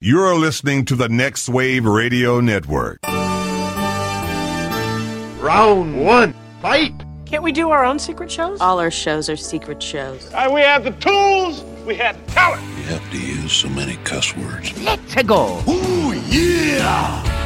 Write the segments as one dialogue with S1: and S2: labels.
S1: You're listening to the Next Wave Radio Network.
S2: Round one, fight!
S3: Can't we do our own secret shows?
S4: All our shows are secret shows.
S2: Uh, we have the tools, we have talent.
S5: You have to use so many cuss words.
S6: Let's go.
S5: Ooh, yeah!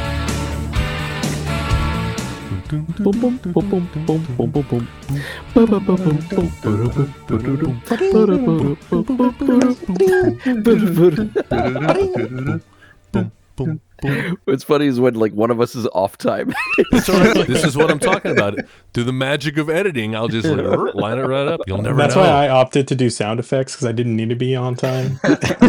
S7: What's funny is when like one of us is off time.
S8: this is what I'm talking about. Through the magic of editing, I'll just like, line it right up. You'll never
S9: That's
S8: know.
S9: why I opted to do sound effects because I didn't need to be on time.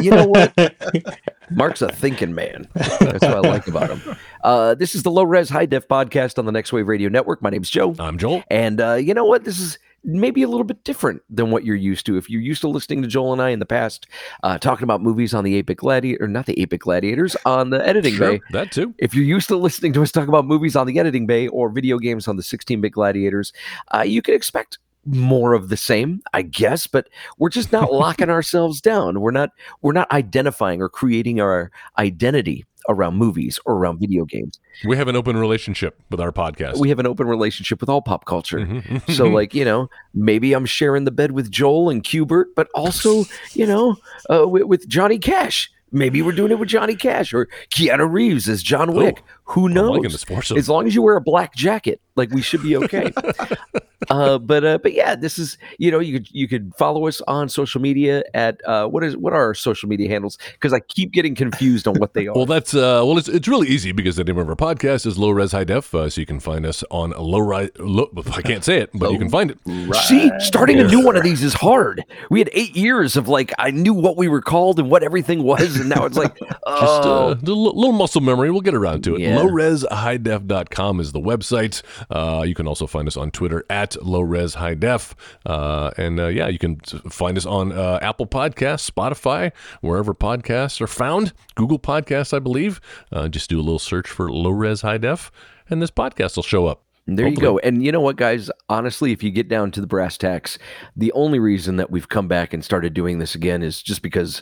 S7: you know what? Mark's a thinking man. That's what I like about him. Uh, this is the Low Res High Def podcast on the Next Wave Radio Network. My name's Joe.
S8: I'm Joel.
S7: And uh, you know what? This is maybe a little bit different than what you're used to. If you're used to listening to Joel and I in the past, uh, talking about movies on the 8 bit gladiator, or not the 8 bit gladiators, on the editing
S8: Sure,
S7: bay.
S8: that too.
S7: If you're used to listening to us talk about movies on the editing bay or video games on the 16 bit gladiators, uh, you can expect more of the same, I guess, but we're just not locking ourselves down. We're not we're not identifying or creating our identity around movies or around video games.
S8: We have an open relationship with our podcast.
S7: We have an open relationship with all pop culture.
S8: Mhm.
S7: So, like, you know, maybe I'm sharing the bed with Joel and Cubert, but also, you know, uh, with, with Johnny Cash. Maybe we're doing it with Johnny Cash or Keanu Reeves as John Wick. Who knows? As long as you wear a black jacket, like we should be okay. uh, but uh, but yeah, this is you know you could you could follow us on social media at uh, what is what are our social media handles? Because I keep getting confused on what they are.
S8: Well, that's uh, well, it's, it's really easy because the name of our podcast is Low Res High Def, uh, so you can find us on low rise. Low, I can't say it, but you can find it.
S7: See, starting a new one of these is hard. We had eight years of like I knew what we were called and what everything was, and now it's like
S8: Just
S7: oh,
S8: uh, a little little muscle memory. We'll get around to it.
S7: Yeah.
S8: LowResHighDef.com is the website. Uh, you can also find us on Twitter at LowResHighDef. Uh, and uh, yeah, you can find us on uh, Apple Podcasts, Spotify, wherever podcasts are found. Google Podcasts, I believe. Uh, just do a little search for Low Res High Def, and this podcast will show up.
S7: There you go. And you know what, guys? Honestly, if you get down to the brass tacks, the only reason that we've come back and started doing this again is just because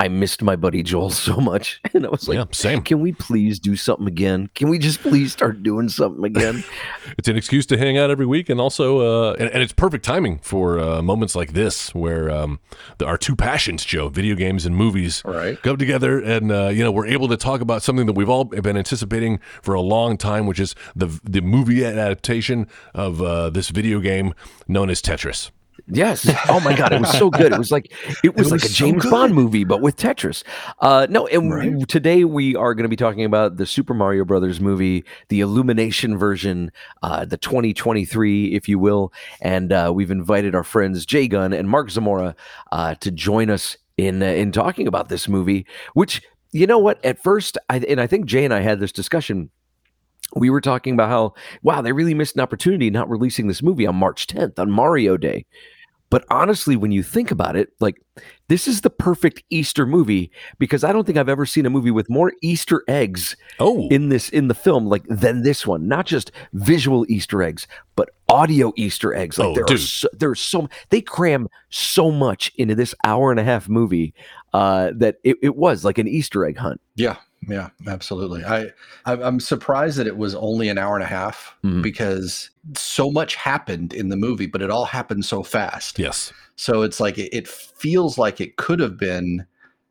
S7: I missed my buddy Joel so much. And I was like,
S8: Yeah, same.
S7: Can we please do something again? Can we just please start doing something again?
S8: It's an excuse to hang out every week, and also, uh, and, and it's perfect timing for uh, moments like this, where um, the, our two passions, Joe, video games and movies,
S5: Right.
S8: come together, and uh, you know we're able to talk about something that we've all been anticipating for a long time, which is the the movie adaptation of uh, this video game known as Tetris.
S7: Yes. Oh my God, it was so good. It was like it was, like
S5: was
S7: a
S5: so
S7: James
S5: good.
S7: Bond movie, but with Tetris. Uh, no, and
S5: Right.
S7: today we are going to be talking about the Super Mario Brothers movie, the Illumination version, uh, the 2023, if you will. And uh, we've invited our friends Jay Gunn and Mark Zamora uh, to join us in uh, in talking about this movie. Which you know what? At first, I, and I think Jay and I had this discussion we were talking about how wow they really missed an opportunity not releasing this movie on march 10th on mario day but honestly when you think about it like this is the perfect easter movie because i don't think i've ever seen a movie with more easter eggs
S8: Oh,
S7: in this in the film like than this one. Not just visual easter eggs but audio easter eggs. Like
S8: Oh,
S7: there are
S8: dude.
S7: so, there's so they cram so much into this hour and a half movie uh that it, it was like an easter egg hunt.
S5: Yeah, yeah, absolutely. I, I I'm surprised that it was only an hour and a half
S7: Mhm.
S5: because so much happened in the movie, but it all happened so fast.
S8: yes,
S5: So it's like it, it feels like it could have been,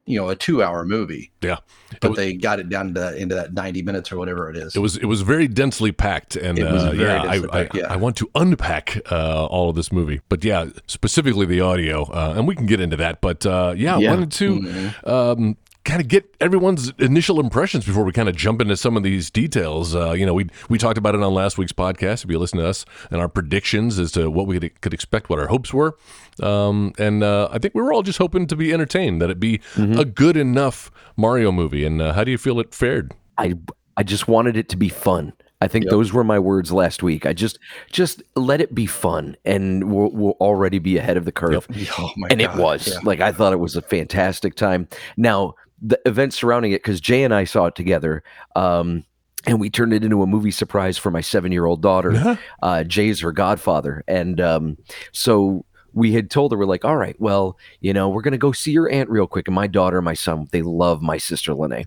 S5: you know, a two hour movie,
S8: yeah.
S5: but
S8: was-
S5: they got it down to into that 90 minutes or whatever it is.
S8: It was it was very densely packed, and
S5: It was
S8: uh, yeah, I,
S5: packed, yeah.
S8: I want to unpack uh, all of this movie, but yeah, specifically the audio, uh, and we can get into that. But uh, yeah, I
S7: Yeah.
S8: wanted to
S5: Mhm.
S8: um, kind of get everyone's initial impressions before we kind of jump into some of these details. Uh, you know, we we talked about it on last week's podcast. If you listen to us and our predictions as to what we could, could expect, what our hopes were, um, and uh, I think we were all just hoping to be entertained, that it be a good enough Mario movie. And uh, how do you feel it fared?
S7: I I just wanted it to be fun. I think those were my words last week. I just just let it be fun, and we'll, we'll already be ahead of the curve.
S5: Oh my
S7: and
S5: God.
S7: it was
S5: Yeah.
S7: like I thought it was a fantastic time. Now the events surrounding it, because Jay and I saw it together. Um, and we turned it into a movie surprise for my seven year old daughter. Uh, Jay's her godfather, and um, so we had told her we're like, all right, well, you know, we're gonna go see your aunt real quick, and my daughter and my son, they love my sister Lene,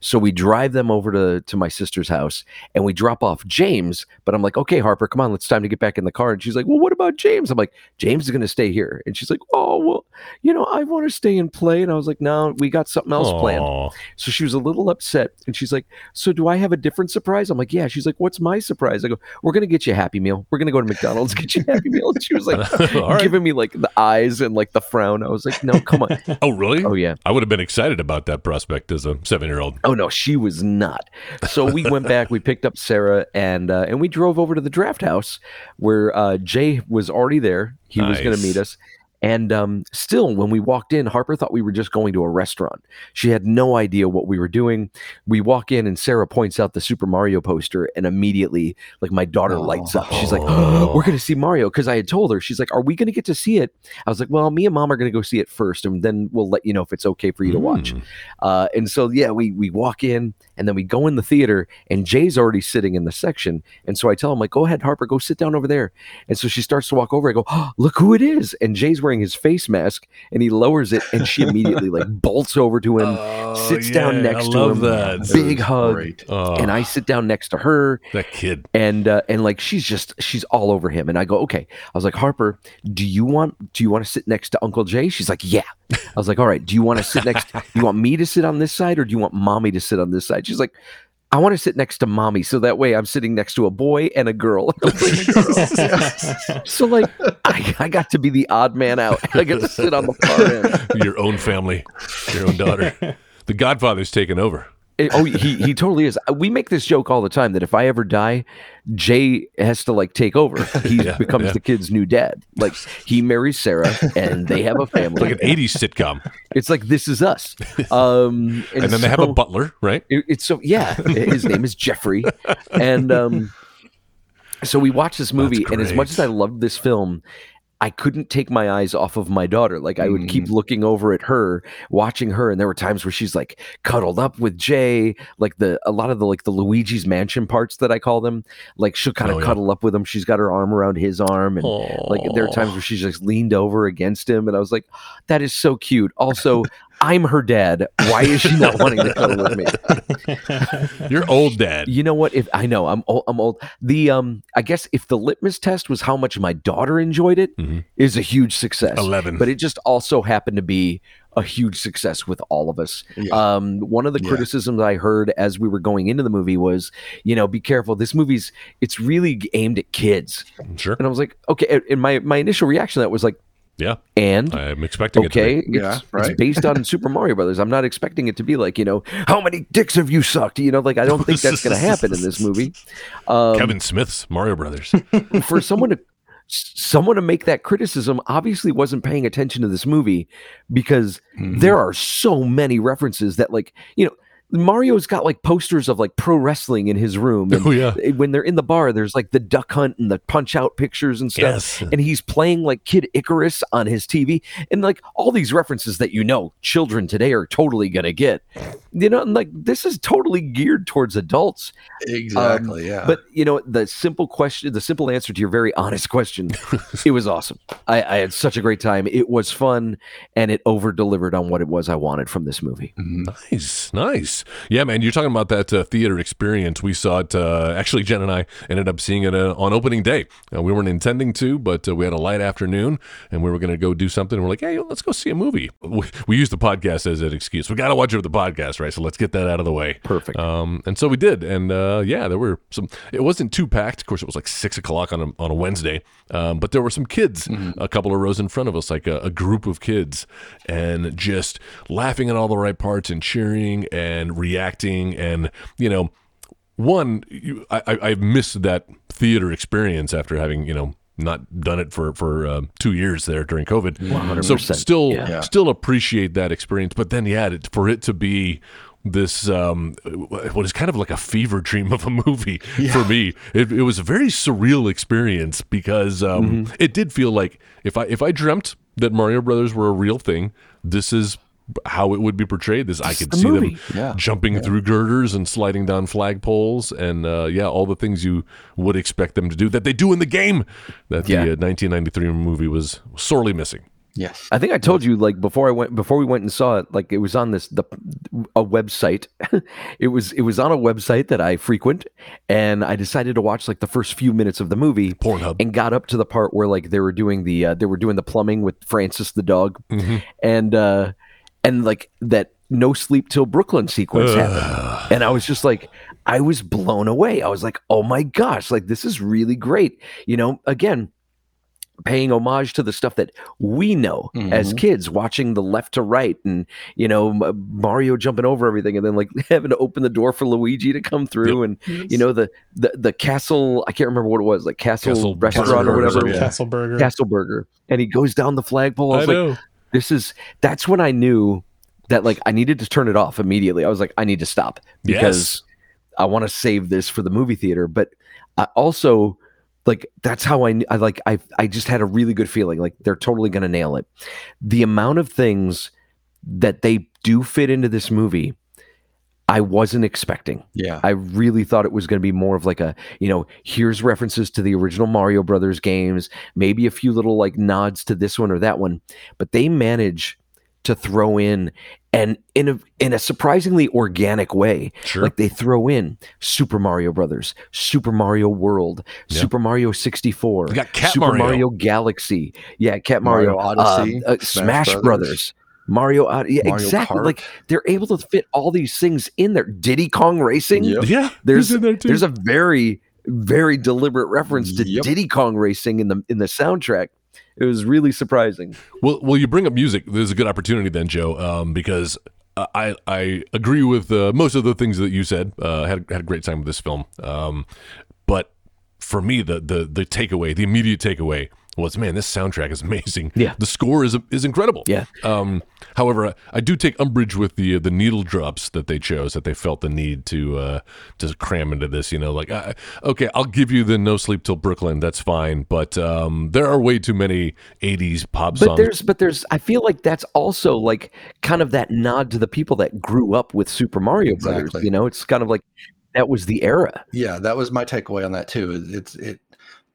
S7: so we drive them over to to my sister's house, and we drop off James. But I'm like, okay, Harper, come on, it's time to get back in the car. And she's like, well, what about James? I'm like, James is gonna stay here, and she's like, oh, well, you know, I want to stay and play, and I was like, no, we got something else planned. So she was a little upset, and she's like, so do I have a different surprise? I'm like, yeah. She's like, what's my surprise? I go, we're gonna get you a Happy Meal. We're gonna go to McDonald's, get you a Happy Meal. And she was like,
S8: right.
S7: giving me like the eyes and like the frown. I was like, no, come on.
S8: Oh, really?
S7: Oh yeah.
S8: I would have been excited about that prospect as a
S7: Oh no, she was not. So we went back, we picked up Sarah, and uh, and we drove over to the draft house where uh, Jay was already there. He was going to meet us. And um, still, when we walked in, Harper thought we were just going to a restaurant. She had no idea what we were doing. We walk in, and Sarah points out the Super Mario poster, and immediately, like my daughter lights up. She's like,
S8: Oh.
S7: "We're going to see Mario," because I had told her. She's like, "Are we going to get to see it?" I was like, "Well, me and Mom are going to go see it first, and then we'll let you know if it's okay for you to watch."
S8: Mm.
S7: Uh, and so yeah, we we walk in and then we go in the theater and Jay's already sitting in the section. And so I tell him like, go ahead, Harper, go sit down over there. And so she starts to walk over. I go, oh, look who it is. And Jay's wearing his face mask and he lowers it and she immediately like bolts over to him,
S8: Oh,
S7: sits
S8: yeah,
S7: down next
S8: I
S7: to
S8: love
S7: him,
S8: that.
S7: big hug.
S8: Oh,
S7: And I sit down next to her
S8: that kid.
S7: and uh, and like she's just she's all over him and i go okay i was like harper do you want do you want to sit next to uncle jay she's like yeah i was like all right do you want to sit next do you want me to sit on this side or do you want mommy to sit on this side she's like I want to sit next to mommy, so that way I'm sitting next to a boy and a girl. I was like, so like, I, I got to be the odd man out. I got to sit on the far end.
S8: Your own family, your own daughter. the Godfather's taken over.
S7: It- oh, he he totally is. We make this joke all the time that if I ever die, Jay has to like take over. He
S8: Yeah,
S7: becomes
S8: yeah.
S7: the kid's new dad. Like he marries Sarah, and they have a family.
S8: Like an '80s sitcom,
S7: it's like this is us. Um,
S8: and then they have a butler, right?
S7: it- it's so yeah. His name is Jeffrey, and um, so we watched this movie, and as much as I loved this film. I couldn't take my eyes off of my daughter. Like I would keep mm. looking over at her, watching her, and there were times where she's like cuddled up with Jay, like the a lot of the like the Luigi's Mansion parts that I call them. Like she'll kind of
S8: Oh, yeah.
S7: cuddle up with him. She's got her arm around his arm, and like there are times where she's just leaned over against him, and I was like, "That is so cute." Also, I'm her dad. Why is she not wanting to cuddle with me?
S8: Your old dad.
S7: You know what? If I know I'm old, I'm old. The um, I guess if the litmus test was how much my daughter enjoyed it, is
S8: Mhm.
S7: a huge success.
S8: 11.
S7: but it just also happened to be a huge success with all of us.
S5: Yeah.
S7: Um, one of the
S5: Yeah.
S7: criticisms I heard as we were going into the movie was, you know, be careful. This movie's it's really aimed at kids,
S8: Sure.
S7: and I was like, okay. And my my initial reaction to that was like,
S8: Yeah,
S7: and
S8: I'm expecting
S7: okay,
S8: it to be.
S5: Yeah, right.
S7: it's based on Super Mario Brothers. I'm not expecting it to be like you know how many dicks have you sucked? You know, like I don't think that's going to happen in this movie. Um,
S8: Kevin Smith's Mario Brothers.
S7: for someone to someone to make that criticism obviously wasn't paying attention to this movie because
S5: Mhm.
S7: there are so many references that like you know Mario's got like posters of like pro wrestling in his room and
S8: Oh, yeah.
S7: Eh, when they're in the bar there's like the duck hunt and the punch out pictures and stuff
S8: Yes.
S7: and he's playing like Kid Icarus on his TV and like all these references that you know children today are totally going to get you know and like this is totally geared towards adults
S5: Exactly. Um, yeah.
S7: but you know, the simple question, the simple answer to your very honest question, it was awesome. I, I had such a great time. It was fun, and it over delivered on what it was I wanted from this movie.
S5: Nice,
S8: Nice, nice. Yeah, man, you're talking about that uh, theater experience. We saw it. Uh, actually, Jen and I ended up seeing it uh, on opening day. Uh, we weren't intending to, but uh, we had a light afternoon, and we were going to go do something. And we're like, hey, let's go see a movie. We, we used the podcast as an excuse. We got to watch it with the podcast, right? So let's get that out of the way.
S7: Perfect.
S8: Um, and so we did, and uh, yeah, there were some. It wasn't too packed. Of course, it was like six o'clock on a on a Wednesday, um, but there were some kids, a couple of rows in front of us, like a, a group of kids, and just laughing at all the right parts and cheering and reacting, and you know, one, you, I, I I missed that theater experience after having you know not done it for for uh, two years there during COVID. So
S7: 100%.
S8: still
S7: Yeah.
S8: still appreciate that experience, but then yeah, it, for it to be this um what is kind of like a fever dream of a movie for me it, it was a very surreal experience because um it did feel like if i if i dreamt that mario brothers were a real thing this is how it would be portrayed. This I could
S7: the
S8: see
S7: movie.
S8: them
S5: Yeah.
S8: jumping through girders and sliding down flagpoles, and uh, yeah, all the things you would expect them to do that they do in the game that
S7: Yeah.
S8: the uh, 1993 movie was sorely missing.
S5: Yes.
S7: I think I told you like before I went before we went and saw it like it was on this the a website. it was it was on a website that I frequent and I decided to watch like the first few minutes of the movie
S8: Pornhub.
S7: and got up to the part where like they were doing the uh, they were doing the plumbing with Francis the dog and uh and like that no sleep till Brooklyn sequence happened. And I was just like I was blown away. I was like, "Oh my gosh, like this is really great." You know, again, paying homage to the stuff that we know as
S5: Mhm.
S7: kids watching the left to right and you know mario jumping over everything and then like having to open the door for luigi to come through and you know the, the the castle i can't remember what it was like castle,
S8: Castle-
S7: restaurant
S8: Castle
S7: or whatever
S8: Burgers, yeah.
S9: Castle Burger.
S7: castle burger and he goes down the flagpole i
S8: I
S7: was like
S8: know.
S7: This is that's when i knew that like i needed to turn it off immediately. I was like i need to stop because i want to save this for the movie theater. But i also like that's how I, I like I I just had a really good feeling like they're totally going to nail it. The amount of things that they do fit into this movie I wasn't expecting.
S5: Yeah.
S7: I really thought it was going to be more of like a, you know, here's references to the original Mario Brothers games, maybe a few little like nods to this one or that one, but they manage to throw in and in a in a surprisingly organic way.
S8: Sure.
S7: Like they throw in Super Mario Brothers, Super Mario World,
S8: Yeah.
S7: Super Mario 64,
S8: got Cat
S7: Super
S8: Mario.
S7: Mario Galaxy. Yeah, Cat Mario,
S5: Mario Odyssey,
S7: uh, uh,
S5: Smash
S7: Smash,
S5: Brothers.
S7: Brothers. Mario, Od- yeah,
S5: Mario
S7: exactly.
S5: Kart.
S7: Like they're able to fit all these things in there. Diddy Kong Racing.
S5: Yep.
S8: yeah,
S7: There's
S8: he's in there too.
S7: there's a very very deliberate reference to
S5: Yep.
S7: Diddy Kong Racing in the in the soundtrack. It was really surprising.
S8: Well, well, you bring up music. There's a good opportunity then, Joe, um, because uh, I I agree with uh, most of the things that you said. Uh, had had a great time with this film, um, but for me, the the the takeaway, the immediate takeaway was, man, this soundtrack is amazing.
S7: Yeah.
S8: the score is is incredible.
S7: Yeah.
S8: Um, however, I, I do take umbrage with the the needle drops that they chose. That they felt the need to uh, to cram into this. You know, like uh, okay, I'll give you the No Sleep Till Brooklyn. That's fine, but um, there are way too many '80s pop songs.
S7: But
S8: songs.
S7: there's but there's I feel like that's also like kind of that nod to the people that grew up with Super Mario Brothers.
S5: Exactly.
S7: You know, it's kind of like that was the era.
S5: Yeah, that was my takeaway on that too. It's it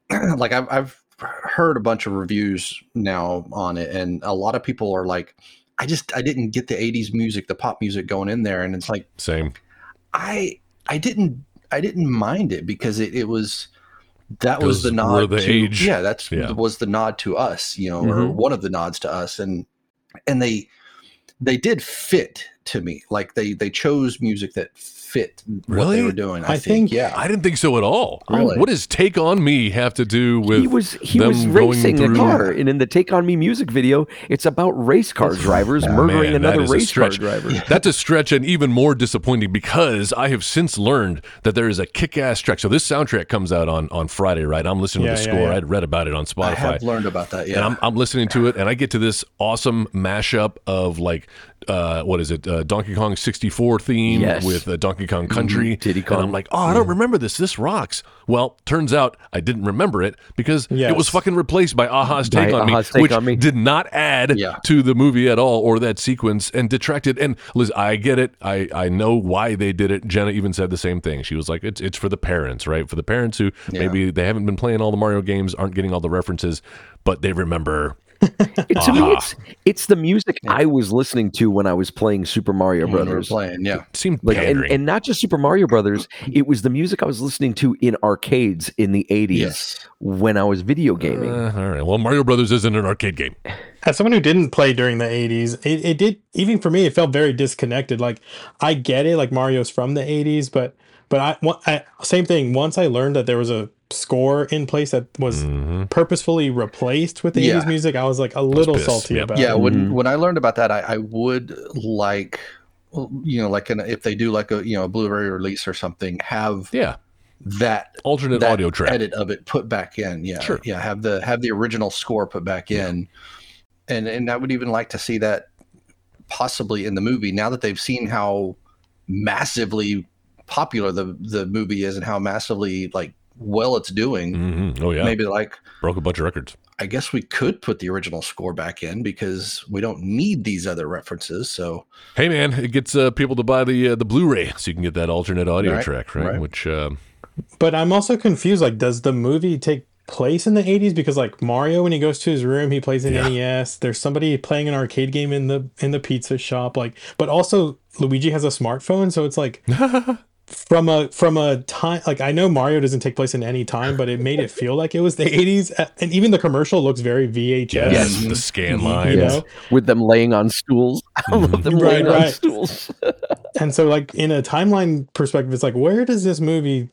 S5: like I've I've heard a bunch of reviews now on it, and a lot of people are like, I just I didn't get the '80s music, the pop music going in there, and it's like
S8: Same.
S5: I I didn't I didn't mind it because it, it was that was the nod
S8: the
S5: to
S8: age.
S5: yeah that's
S8: Yeah.
S5: was the nod to us you know or
S7: Mhm.
S5: one of the nods to us and and they they did fit to me like they they chose music that fit what
S8: Really?
S5: they were doing I,
S9: I
S5: think,
S9: think-
S5: yeah
S8: I didn't think so at all.
S5: Really?
S8: What does "Take on Me" have to do with?
S7: he was he
S8: them
S7: was
S8: going
S7: racing a car, and in the "Take on Me" music video, it's about race car drivers
S5: Yeah,
S7: murdering
S8: man,
S7: another race car
S8: stretch.
S7: driver.
S8: That's a stretch and even more disappointing because I have since learned that there is a kick-ass track. So this soundtrack comes out on on Friday, right? I'm listening
S9: Yeah,
S8: to the
S9: yeah,
S8: score.
S9: yeah.
S8: I'd read about it on Spotify.
S5: I have learned about that
S8: And
S5: yeah
S8: I'm, I'm listening to it, and I get to this awesome mashup of like, uh, what is it, uh, Donkey Kong 64 theme
S7: Yes.
S8: with uh, Donkey Kong Country.
S7: Diddy
S8: And I'm like, oh, I don't remember this. This rocks. Well, turns out I didn't remember it because it was fucking replaced by A-ha's Take
S7: By
S8: on
S7: A-ha's
S8: Me,
S7: Take
S8: which
S7: on Me.
S8: did not add
S5: Yeah.
S8: to the movie at all or that sequence and detracted. And Liz, I get it. I, I know why they did it. Jenna even said the same thing. She was like, it's it's for the parents, right? For the parents who
S5: Yeah.
S8: maybe they haven't been playing all the Mario games, aren't getting all the references, but they remember
S7: It, to me,
S8: Ah.
S7: it's it's the music I was listening to when I was playing Super Mario
S5: when
S7: Brothers.
S5: playing yeah
S8: seemed
S7: Like and, and not just Super Mario Brothers, it was the music I was listening to in arcades in the 80s
S5: yes
S7: when I was video gaming.
S8: Uh, all right. Well, Mario Brothers isn't an arcade game.
S9: As someone who didn't play during the 80s, it, it did, even for me, it felt very disconnected. Like, I get it, like Mario's from the 80s, but, but I, one- I, same thing. Once I learned that there was a score in place that was
S8: Mm-hmm.
S9: purposefully replaced with the
S5: Yeah.
S9: 80s music, I was like a little salty
S8: yeah.
S9: about
S5: yeah
S9: it.
S5: when when i learned about that i, I would like you know like an, if they do like a you know a blu-ray release or something have
S8: Yeah.
S5: that
S8: Alternate
S5: that
S8: audio track.
S5: edit of it put back in yeah
S8: Sure.
S5: yeah have the have the original score put back in and and i would even like to see that possibly in the movie now that they've seen how massively popular the the movie is and how massively like well it's doing.
S8: hmm Oh yeah,
S5: Maybe like
S8: broke a bunch of records.
S5: I guess we could put the original score back in because we don't need these other references. So
S8: Hey man, it gets uh, people to buy the uh, the Blu-ray so you can get that alternate audio
S5: Right,
S8: track, right?
S5: right.
S8: Which uh,
S9: But I'm also confused. Like, does the movie take place in the 80s? Because like Mario, when he goes to his room, he plays an
S8: Yeah.
S9: NES. There's somebody playing an arcade game in the in the pizza shop. Like, but also Luigi has a smartphone, so it's like from a from a time like I know Mario doesn't take place in any time, but it made it feel like it was the 80s, and even the commercial looks very VHS.
S8: yes, the scan line.
S9: You
S7: Yes.
S9: know?
S7: with them laying on stools. I love mm-hmm. them
S9: Right,
S7: laying on
S9: right.
S7: stools.
S9: And so, like in a timeline perspective, it's like, where does this movie?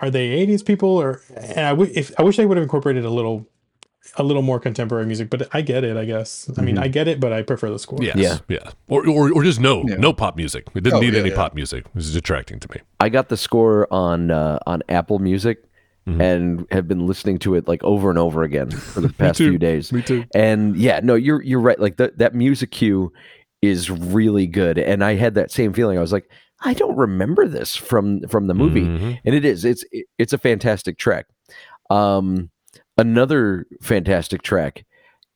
S9: Are they '80s people, or? And I, w- if, I wish they would have incorporated a little, a little more contemporary music. But I get it. I guess. I mean, I get it, but I prefer the score.
S8: Yes,
S7: Yeah.
S8: yeah, Or, or or just no,
S5: Yeah.
S8: no pop music. We didn't
S5: Oh,
S8: need
S5: yeah,
S8: any
S5: yeah.
S8: pop music. This is detracting to me.
S7: I got the score on uh, on Apple Music and have been listening to it like over and over again for the past few days.
S8: Me too.
S7: And yeah, no, you're you're right. Like that that music cue is really good, and I had that same feeling. I was like, I don't remember this from from the movie,
S8: Mhm.
S7: and it is. It's it's a fantastic track. Um, another fantastic track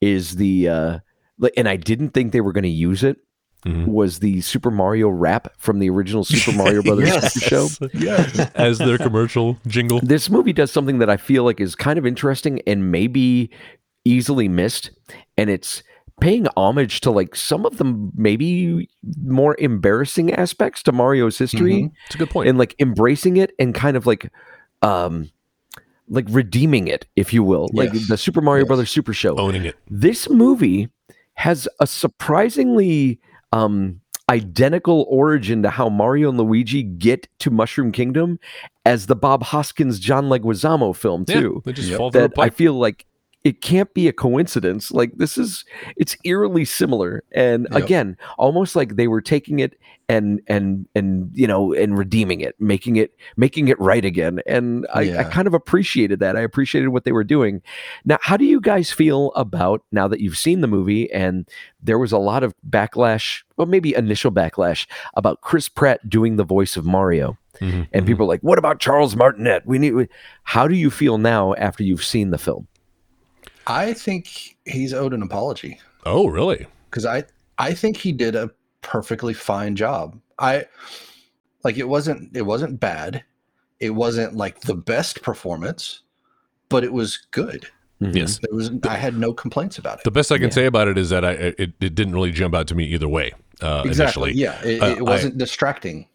S7: is the uh, like, and I didn't think they were going to use it.
S8: Mhm.
S7: Was the Super Mario rap from the original Super Mario Brothers
S5: Yes.
S7: show?
S8: Yes, as their commercial jingle.
S7: This movie does something that I feel like is kind of interesting and maybe easily missed, and it's paying homage to like some of the maybe more embarrassing aspects to Mario's history
S8: It's a good point.
S7: and like embracing it and kind of like um like redeeming it, if you will. Like
S5: Yes.
S7: the Super Mario
S5: Yes.
S7: Brothers Super Show
S8: Owning it.
S7: this movie has a surprisingly um identical origin to how Mario and Luigi get to Mushroom Kingdom as the Bob Hoskins John Leguizamo film
S8: Yeah,
S7: too.
S8: they just
S5: Yep.
S8: fall through a
S7: that I feel like it can't be a coincidence. Like this is it's eerily similar. And
S5: Yep.
S7: again, almost like they were taking it and and and you know and redeeming it, making it making it right again. And I, I kind of appreciated that. I appreciated what they were doing. Now, how do you guys feel about now that you've seen the movie and there was a lot of backlash, well, maybe initial backlash about Chris Pratt doing the voice of Mario?
S8: Mhm,
S7: And
S8: mhm.
S7: people are like, what about Charles Martinet? We need. How do you feel now after you've seen the film?
S5: I think he's owed an apology
S8: Oh, really?
S5: because I I think he did a perfectly fine job. I like it wasn't it wasn't bad. It wasn't like the best performance, but it was good.
S7: Mhm.
S8: Yes.
S5: There was I had no complaints about it.
S8: The best I can
S7: Yeah.
S8: say about it is that I it, it didn't really jump out to me either way. Uh,
S5: Exactly.
S8: Initially,
S5: Yeah. It,
S8: Uh,
S5: it wasn't distracting.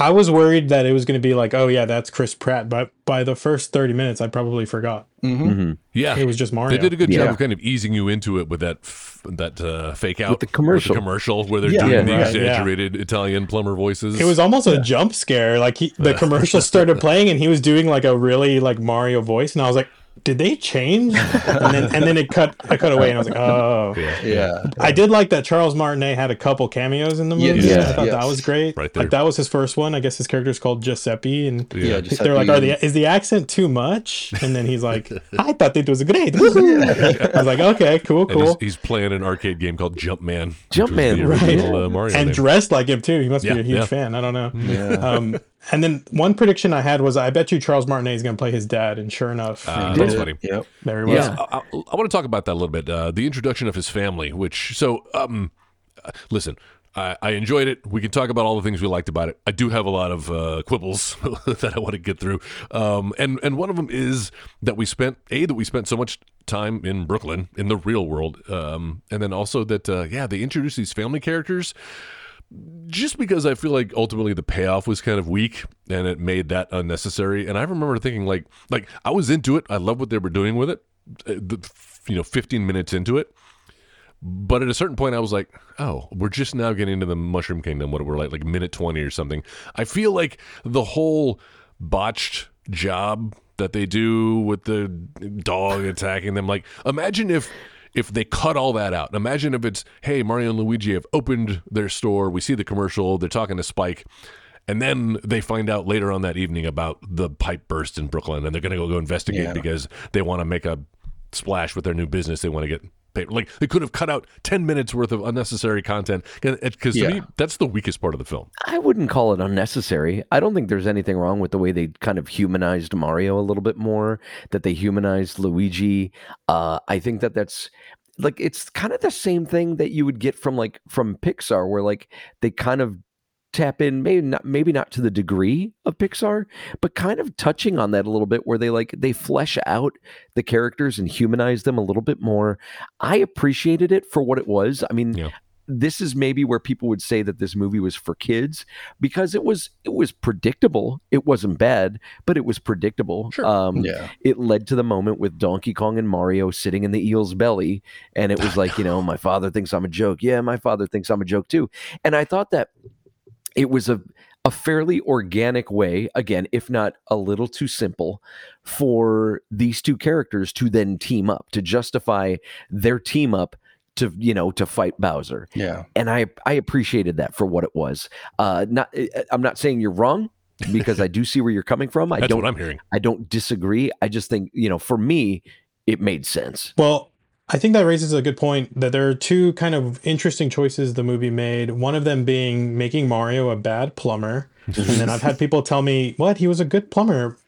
S9: I was worried that it was going to be like, oh yeah, that's Chris Pratt. But by the first 30 minutes, I probably forgot
S5: hmm
S7: Mhm.
S8: yeah,
S9: it was just Mario.
S8: They did a good job of kind of easing you into it with that f- that uh, fake out with
S7: the commercial.
S8: commercial where they're
S5: Yeah.
S8: doing the
S9: Yeah. Right, yeah.
S8: exaggerated Italian plumber voices.
S9: It was almost a jump scare. Like he, the commercial started playing, and he was doing like a really like Mario voice, and I was like, "Did they change?" And then and then it cut. I cut away, and I was like, "Oh."
S5: Yeah.
S9: I did like that Charles Martinet had a couple cameos in the movie.
S5: Yeah,
S9: I thought that was great.
S8: Right there.
S9: Like that was his first one. I guess his character is called Giuseppe, and
S5: Yeah. just
S9: they're like, "Are the is the accent too much?" And then he's like, "I thought it was great." I was like, "Okay, cool,
S8: And he's,
S9: cool."
S8: he's playing an arcade game called Jumpman. which
S7: Jumpman,
S8: was the
S9: right.
S8: original, uh, Mario
S9: And
S8: name.
S9: dressed like him too. He must
S8: Yeah,
S9: be a huge
S8: yeah.
S9: fan. I don't know.
S5: Yeah.
S9: Um, and then one prediction I had was I bet you Charles Martinet is going to play his dad, and sure enough,
S8: Uh,
S9: he
S8: that's funny.
S5: Yep.
S9: there he was.
S7: Yeah.
S8: I, I, want to talk about that a little bit. Uh, the introduction of his family, which so um, uh, listen, I, I enjoyed it. We can talk about all the things we liked about it. I do have a lot of uh, quibbles that I want to get through, um, and and one of them is that we spent a that we spent so much time in Brooklyn in the real world, um, and then also that uh, yeah they introduced these family characters just because I feel like ultimately the payoff was kind of weak and it made that unnecessary. And I remember thinking like like I was into it. I love what they were doing with it. uh, you know, 15 minutes into it. But at a certain point, I was like, "Oh, we're just now getting into the Mushroom Kingdom. What we're like, like minute twenty or something." I feel like the whole botched job that they do with the dog attacking them. Like, imagine if if they cut all that out. Imagine if it's, "Hey, Mario and Luigi have opened their store. We see the commercial. They're talking to Spike." And then they find out later on that evening about the pipe burst in Brooklyn, and they're going to go, go investigate
S5: Yeah.
S8: because they want to make a splash with their new business. They want to get paper. Like they could have cut out ten minutes worth of unnecessary content because to
S5: Yeah.
S8: me that's the weakest part of the film.
S7: I wouldn't call it unnecessary. I don't think there's anything wrong with the way they kind of humanized Mario a little bit more, that they humanized Luigi. Uh, I think that that's like it's kind of the same thing that you would get from like from Pixar, where like they kind of tap in maybe not maybe not to the degree of Pixar, but kind of touching on that a little bit where they like they flesh out the characters and humanize them a little bit more. I appreciated it for what it was. I mean,
S8: Yeah.
S7: this is maybe where people would say that this movie was for kids because it was it was predictable. It wasn't bad, but it was predictable.
S8: Sure.
S7: Um,
S5: Yeah.
S7: it led to the moment with Donkey Kong and Mario sitting in the eel's belly. And it was like, you know, my father thinks I'm a joke. Yeah, my father thinks I'm a joke too. And I thought that it was a, a fairly organic way, again, if not a little too simple, for these two characters to then team up, to justify their team up to, you know, to fight Bowser
S5: Yeah.
S7: and I I appreciated that for what it was. Uh, not I'm not saying you're wrong because I do see where you're coming from. I
S8: That's
S7: don't
S8: what I'm hearing.
S7: I don't disagree. I just think you know for me it made sense.
S9: Well, I think that raises a good point that there are two kind of interesting choices the movie made. One of them being making Mario a bad plumber. and then I've had people tell me, what? He was a good plumber,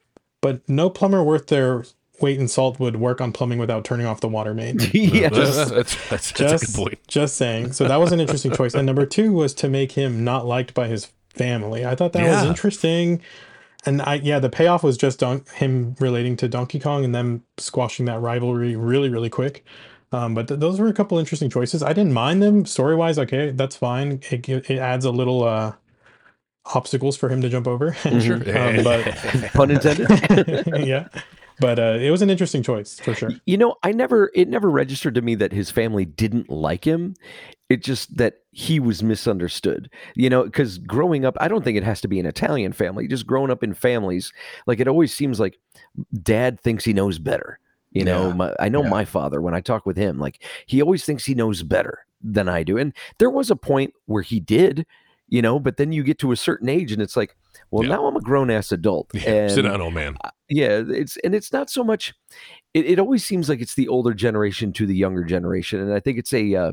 S9: but no plumber worth their weight in salt would work on plumbing without turning off the water main.
S7: yes.
S8: That's, that's, that's, that's a good
S9: just,
S8: point.
S9: just saying. So that was an interesting choice. And number two was to make him not liked by his family. I thought that was interesting. And I yeah, the payoff was just don- him relating to Donkey Kong and them squashing that rivalry really, really quick. Um, but th- those were a couple interesting choices. I didn't mind them story wise. Okay, that's fine. It it adds a little uh, obstacles for him to jump over.
S8: Sure.
S9: um, but
S7: Pun intended.
S9: yeah, but uh, it was an interesting choice for sure.
S7: You know, I never it never registered to me that his family didn't like him. It just that he was misunderstood. You know, because growing up, I don't think it has to be an Italian family. Just growing up in families, like it always seems like dad thinks he knows better. You know,
S5: Yeah.
S7: my, I know
S5: Yeah.
S7: my father when I talk with him, like he always thinks he knows better than I do. And there was a point where he did, you know, but then you get to a certain age and it's like, well,
S8: Yeah.
S7: now I'm a grown ass adult.
S8: Yeah, sit down, old man.
S7: yeah it's and it's not so much it, it always seems like it's the older generation to the younger generation and i think it's a uh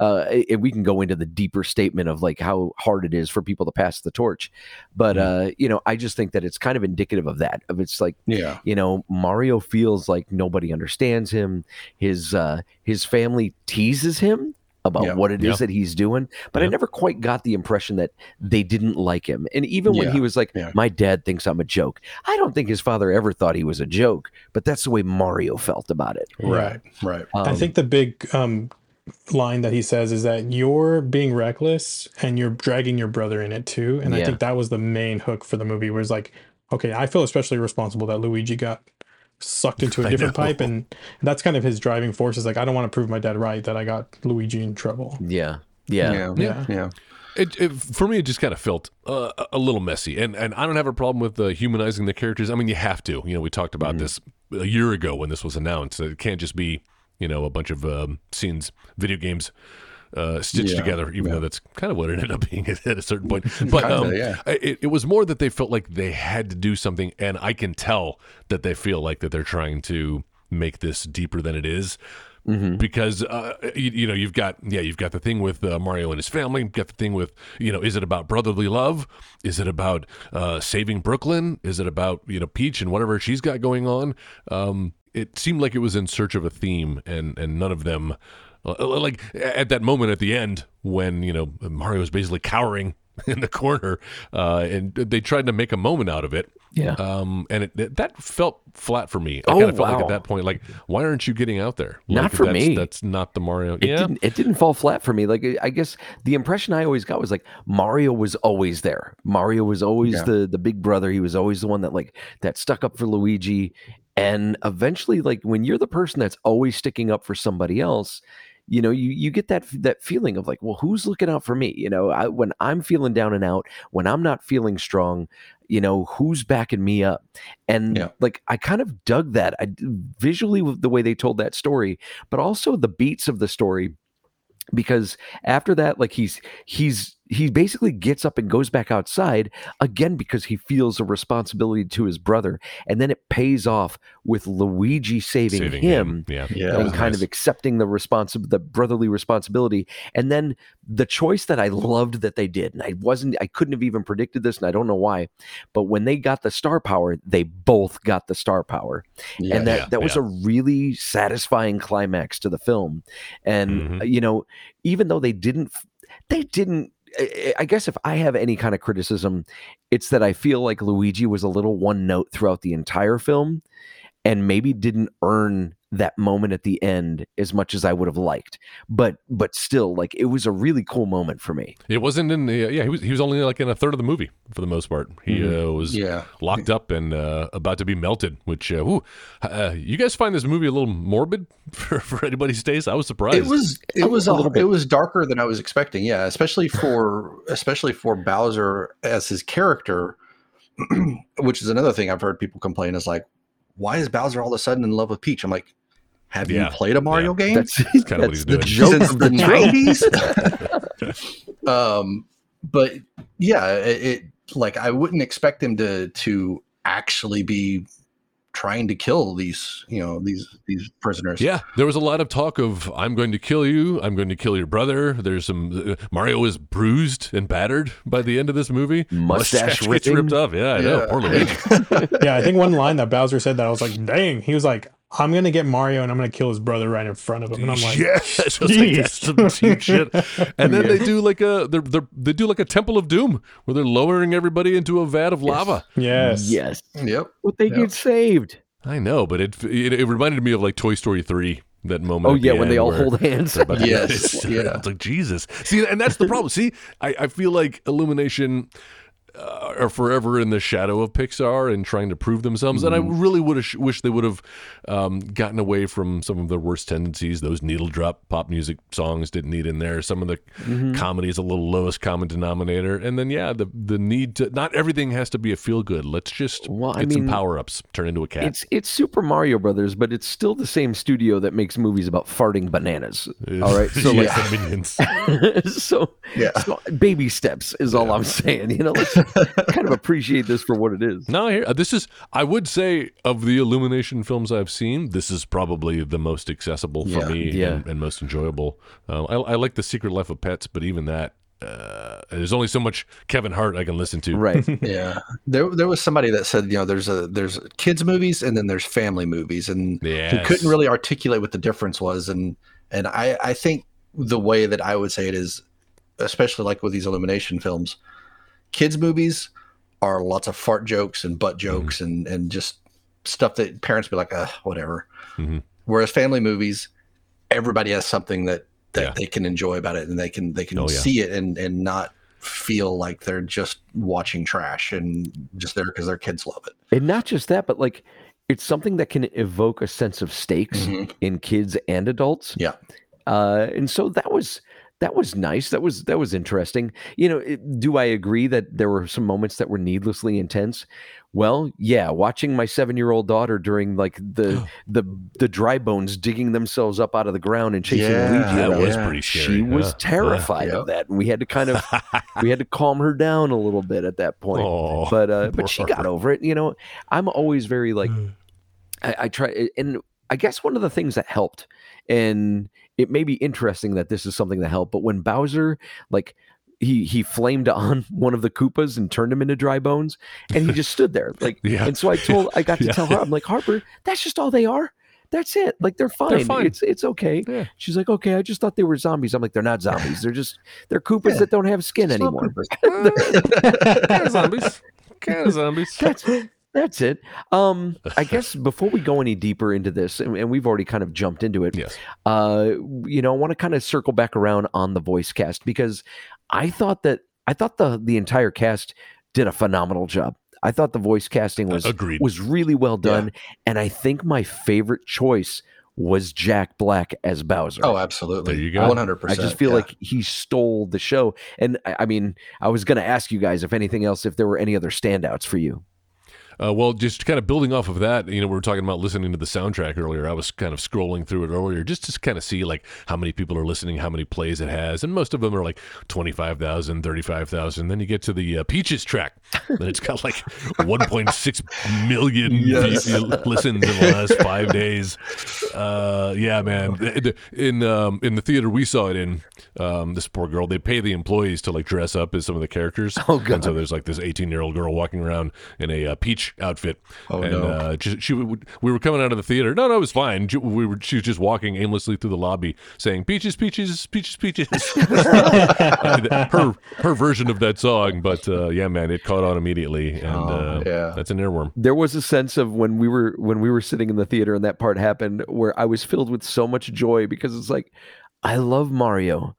S7: uh and we can go into the deeper statement of like how hard it is for people to pass the torch but uh you know i just think that it's kind of indicative of that of it's like
S5: Yeah.
S7: you know mario feels like nobody understands him his uh his family teases him about
S5: Yeah.
S7: what it is
S8: Yeah.
S7: that he's doing but i never quite got the impression that they didn't like him and even when he was like
S5: Yeah.
S7: my dad thinks i'm a joke i don't think his father ever thought he was a joke but that's the way mario felt about it
S5: Right. Right.
S9: I
S7: Um,
S9: think the big um, line that he says is that you're being reckless and you're dragging your brother in it too. And I think that was the main hook for the movie, where it's like, okay, I feel especially responsible that Luigi got sucked into a different pipe, and that's kind of his driving force. Is like, I don't want to prove my dad right that I got Luigi in trouble.
S7: yeah yeah,
S5: Yeah.
S9: Yeah.
S5: Yeah.
S8: It, it for me, it just kind of felt uh, a little messy, and and I don't have a problem with uh, humanizing the characters. I mean, you have to. You know, we talked about this a year ago when this was announced. It can't just be you know a bunch of um, scenes, video games. Uh, stitched
S5: Yeah,
S8: together, even
S5: yeah.
S8: though that's kind of what it ended up being at, a certain point. But
S5: Kinda,
S8: um,
S5: yeah.
S8: it, it was more that they felt like they had to do something, and I can tell that they feel like that they're trying to make this deeper than it is because uh, you, you know you've got yeah you've got the thing with uh, Mario and his family. You've got the thing with you know is it about brotherly love? Is it about uh, saving Brooklyn? Is it about you know Peach and whatever she's got going on? Um, it seemed like it was in search of a theme, and and none of them like at that moment at the end when you know Mario was basically cowering in the corner, uh, and they tried to make a moment out of it.
S7: Yeah.
S8: Um, and it, it- that felt flat for me. I
S7: Oh,
S8: kind of felt like at that point, like, why aren't you getting out there?
S7: Not for
S8: that's,
S7: me.
S8: That's not the Mario.
S7: It
S8: yeah.
S7: didn't. It didn't fall flat for me. Like I guess the impression I always got was like Mario was always there. Mario was always
S5: Yeah.
S7: the the big brother. He was always the one that like that stuck up for Luigi. And eventually, like when you're the person that's always sticking up for somebody else, you know, you you get that that feeling of like, well, who's looking out for me? You know, I, when I'm feeling down and out, when I'm not feeling strong, you know, who's backing me up? And
S5: Yeah.
S7: like I kind of dug that. I visually the way they told that story, but also the beats of the story because after that like he's he's he basically gets up and goes back outside again because he feels a responsibility to his brother, and then it pays off with Luigi saving,
S8: Saving
S7: him,
S8: Yeah.
S5: Yeah.
S7: And kind
S8: nice.
S7: of accepting the responsi- the brotherly responsibility, and then the choice that I loved that they did, and I wasn't, I couldn't have even predicted this, and I don't know why, but when they got the star power, they both got the star power,
S5: Yeah.
S7: and that
S8: Yeah,
S7: that was
S8: yeah.
S7: a really satisfying climax to the film and
S8: Mhm.
S7: uh, you know even though they didn't they didn't I- guess if I have any kind of criticism, it's that I feel like Luigi was a little one note throughout the entire film and maybe didn't earn that moment at the end as much as I would have liked. But but still, like it was a really cool moment for me.
S8: It wasn't in the yeah. He was he was only like in a third of the movie for the most part. He
S7: Mm-hmm.
S8: uh, was
S5: Yeah.
S8: locked up and uh, about to be melted. Which uh, whew, uh, you guys find this movie a little morbid for, for anybody's taste? I was surprised.
S5: It was it was
S7: a
S5: a,
S7: little bit.
S5: it was darker than I was expecting. Yeah, especially for especially for Bowser as his character, which is another thing I've heard people complain is like, why is Bowser all of a sudden in love with Peach? I'm like, have
S8: Yeah.
S5: you played a Mario game
S7: That's,
S8: kinda what he's
S7: the
S8: doing.
S7: joke
S5: since
S7: of
S5: the
S7: the joke.
S5: nineties? um, but yeah, it, it like I wouldn't expect him to to actually be trying to kill these you know these these prisoners.
S8: Yeah, there was a lot of talk of "I'm going to kill you," "I'm going to kill your brother." There's some uh, Mario is bruised and battered by the end of this movie.
S7: Mustache
S8: gets
S7: ripping.
S8: ripped off. Yeah, I know. Poor Luigi.
S9: yeah, I think one line that Bowser said that I was like, dang. He was like, I'm gonna get Mario and I'm gonna kill his brother right in front of him. And I'm like,
S8: yeah, that's like, some deep shit. And then they do like a they're, they're, they do like a Temple of Doom where they're lowering everybody into a vat of lava.
S9: yes.
S7: Yes.
S5: Yep.
S7: But they
S5: Yeah.
S7: get saved.
S8: I know, but it, it it reminded me of like Toy Story three. That moment.
S7: Oh
S8: at the
S7: yeah, when they all hold hands.
S8: they're about to-
S5: Yes,
S8: it's,
S5: yeah.
S8: it's like Jesus. See, and that's the problem. See, I, I feel like Illumination uh, are forever in the shadow of Pixar and trying to prove themselves. And I
S7: Mm-hmm.
S8: really would have sh- wish they would have um, gotten away from some of their worst tendencies. Those needle drop pop music songs didn't need in there. Some of the
S7: Mm-hmm.
S8: comedy is a little lowest common denominator. And then yeah, the the need to not everything has to be a feel good. Let's just
S7: Well, I
S8: get some power ups, turn into a cat.
S7: It's it's Super Mario Brothers, but it's still the same studio that makes movies about farting bananas. All right, so
S8: Yeah,
S7: like,
S8: the minions.
S7: so,
S5: Yeah.
S7: so baby steps is all I'm saying. You know, let's kind of appreciate this for what it is.
S8: No, here uh, this is. I would say of the Illumination films I've seen, this is probably the most accessible for
S5: Yeah.
S8: me
S7: Yeah.
S8: And, and most enjoyable. Uh, I, I like the Secret Life of Pets, but even that, uh, there's only so much Kevin Hart I can listen to.
S7: Right.
S5: Yeah, there there was somebody that said you know there's a there's kids movies and then there's family movies, and he
S8: Yes.
S5: couldn't really articulate what the difference was, and and I I think the way that I would say it is, especially like with these Illumination films, kids movies are lots of fart jokes and butt jokes and and just stuff that parents be like, uh, whatever.
S8: Mhm.
S5: Whereas family movies, everybody has something that that
S8: Yeah.
S5: they can enjoy about it, and they can they can
S8: Oh, yeah.
S5: see it and and not feel like they're just watching trash and just there because their kids love it.
S7: And not just that, but like it's something that can evoke a sense of stakes
S5: Mhm.
S7: in kids and adults.
S5: Yeah.
S7: Uh, and so that was that was nice. That was that was interesting. You know, it, do I agree that there were some moments that were needlessly intense? Well, yeah. Watching my seven year old daughter during like the the the dry bones digging themselves up out of the ground and chasing
S5: Yeah,
S8: That was
S5: Yeah.
S8: pretty scary.
S7: She was terrified
S5: Yeah.
S7: of that, and we had to kind of we had to calm her down a little bit at that point
S8: Oh,
S7: but uh, but she got over it. You know, I'm always very like I, I try, and I guess one of the things that helped, and it may be interesting that this is something that helped, but when Bowser like. He, he flamed on one of the Koopas and turned him into dry bones, and he just stood there like.
S8: Yeah.
S7: And so I told I got to
S8: Yeah.
S7: tell her I'm like Harper, that's just all they are. That's it. Like they're fine.
S8: fine.
S7: It's it's okay.
S8: Yeah.
S7: She's like, okay. I just thought they were zombies. I'm like, they're not zombies. They're just they're Koopas that don't have skin
S5: Small
S7: anymore.
S5: Koopas.
S8: Kind of zombies. Kind of zombies.
S7: that's that's it. Um, I guess before we go any deeper into this, and, and we've already kind of jumped into it,
S8: Yes.
S7: uh, you know, I want to kind of circle back around on the voice cast because I thought that I thought the the entire cast did a phenomenal job. I thought the voice casting was
S8: Agreed.
S7: was really well done, and I think my favorite choice was Jack Black as Bowser.
S5: Oh, absolutely.
S8: There you go.
S5: 100%.
S7: I just feel like he stole the show. And I I mean, I was going to ask you guys if anything else, if there were any other standouts for you.
S8: Uh, well, just kind of building off of that, you know, we were talking about listening to the soundtrack earlier. I was kind of scrolling through it earlier just to kind of see like how many people are listening, how many plays it has, and most of them are like 25,000, 35,000. Then you get to the uh, Peaches track, and it's got like 1.6 million
S5: Yes.
S8: listens in the last five days. Uh, yeah, man. In- In um, in the theater we saw it in, um, this poor girl, they pay the employees to like dress up as some of the characters.
S7: Oh, God.
S8: And so there's like this 18 year old girl walking around in a uh, peach outfit.
S5: Oh,
S8: and,
S5: no.
S8: Uh, she, she would, we were coming out of the theater. No, no, it was fine. She- We were, she was just walking aimlessly through the lobby saying peaches, peaches, peaches, peaches. her her version of that song, but uh, yeah, man, it caught on immediately, and
S5: Oh,
S8: uh,
S5: yeah.
S8: that's an earworm.
S7: there was a sense of when we were when we were sitting in the theater and that part happened where I was filled with so much joy because it's like I love Mario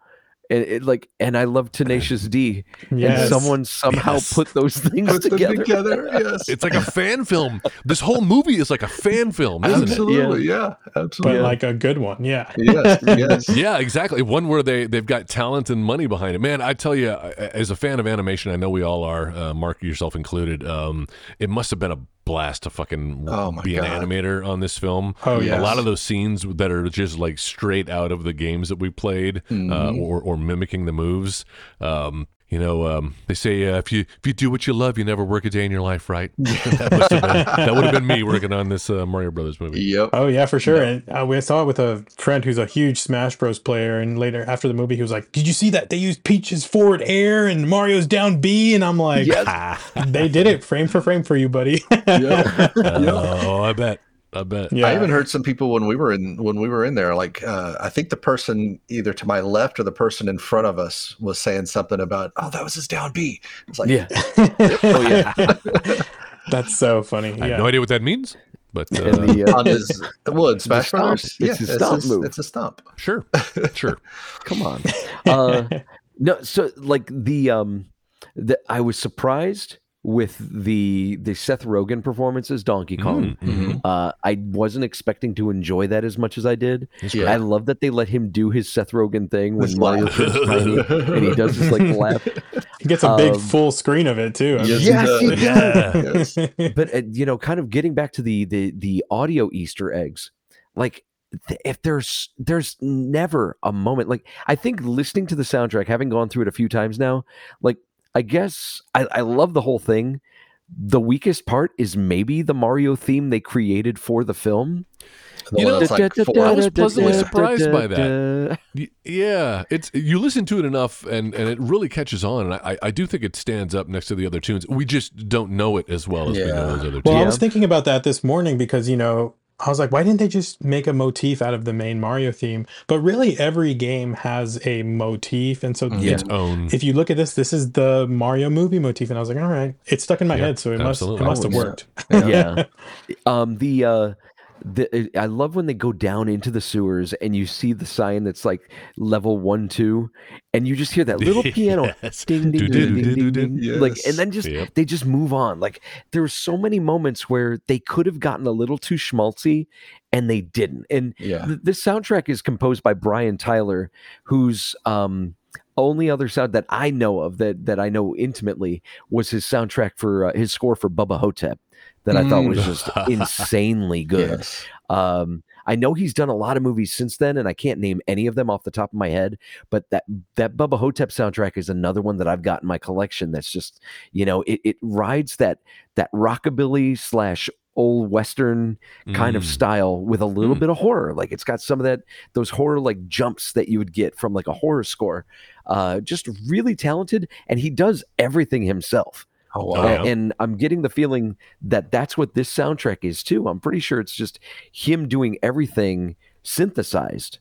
S7: and it like and I love Tenacious D
S9: Yes.
S7: and someone somehow
S8: Yes.
S7: put those things
S5: Put them
S7: together.
S5: together. Yes.
S8: It's like a fan film. This whole movie is like a fan film, isn't it?
S5: absolutely. Yeah.
S9: but
S5: Absolutely.
S9: like a good one. Yeah.
S5: yes. Yes.
S8: Yeah, exactly. One where they they've got talent and money behind it. Man, I tell you, as a fan of animation, I know we all are, uh, Mark yourself included. Um, it must have been a blast to fucking
S5: Oh, my
S8: be an animator on this film.
S9: Oh,
S5: yes.
S8: A lot of those scenes that are just like straight out of the games that we played, uh,
S5: Mm-hmm.
S8: or or mimicking the moves. Um, you know, um, they say uh, if you if you do what you love, you never work a day in your life, right? that, must have been, that would have been me working on this uh, Mario Brothers movie.
S5: Yep.
S9: Oh yeah, for sure. And uh, we saw it with a friend who's a huge Smash Bros. player, and later after the movie, he was like, "Did you see that they used Peach's forward air and Mario's down B?" And I'm like, "Yes, "They did it frame for frame for you, buddy."
S8: Oh, I bet. I bet.
S9: yeah,
S5: I even heard some people when we were in when we were in there, like uh, I think the person either to my left or the person in front of us was saying something about, "Oh, that was his down B." It's like,
S7: Yeah. oh yeah.
S9: That's so funny.
S8: I have no idea what that means, but uh,
S7: the, uh,
S5: on his well, in Smash
S7: stomp.
S5: Brothers,
S7: It's
S5: yeah,
S7: his stomp move.
S5: It's a stomp.
S8: sure, sure.
S7: come on. Uh, no, so like the um, the I was surprised with the the Seth Rogen performances, Donkey Kong.
S8: Mhm.
S7: Uh, I wasn't expecting to enjoy that as much as I did.
S5: Yeah.
S7: I love that they let him do his Seth Rogen thing when
S5: His
S7: Mario
S5: laugh.
S7: turns tiny and he does this like laugh.
S9: He gets a big
S7: Um,
S9: full screen of it too. I mean,
S5: Yes, he does.
S7: does.
S5: Yes.
S7: But uh, you know, kind of getting back to the the the audio Easter eggs, like if there's there's never a moment like I think listening to the soundtrack, having gone through it a few times now, like I guess I, I love the whole thing. The weakest part is maybe the Mario theme they created for the film.
S5: The
S8: You know,
S5: that's like four-
S8: I was pleasantly surprised by that. Y- Yeah, it's you listen to it enough, and and it really catches on. And I I do think it stands up next to the other tunes. We just don't know it as well as we know those other tunes.
S9: Well, I was thinking about that this morning because you know I was like, why didn't they just make a motif out of the main Mario theme? But really, every game has a motif, and so
S5: Mm-hmm.
S8: its own.
S9: if you look at this, this is the Mario movie motif, and I was like, all right, it's stuck in my
S8: Yeah,
S9: head, so it must it must have
S5: yeah.
S9: worked.
S7: yeah. Um the uh the I love when they go down into the sewers and you see the sign that's like level one, two, and you just hear that little piano
S8: Yes.
S7: ding ding ding ding ding, ding, like and then just
S8: Yep.
S7: they just move on. Like there were so many moments where they could have gotten a little too schmaltzy and they didn't. And
S5: Yeah.
S7: th- this soundtrack is composed by Brian Tyler, whose um only other sound that I know of that that I know intimately was his soundtrack for uh, his score for Bubba Ho-Tep that I thought
S5: Mm.
S7: was just insanely good.
S5: Yes.
S7: Um, I know he's done a lot of movies since then, and I can't name any of them off the top of my head. But that that Bubba Ho-Tep soundtrack is another one that I've got in my collection. That's just you know it it rides that that rockabilly slash old western kind of
S8: Mm.
S7: style with a little
S8: Mm.
S7: bit of horror. Like it's got some of that those horror like jumps that you would get from like a horror score. Uh, just really talented, and he does everything himself.
S5: Oh wow.
S8: yeah.
S7: A- And I'm getting the feeling that that's what this soundtrack is too. I'm pretty sure it's just him doing everything synthesized,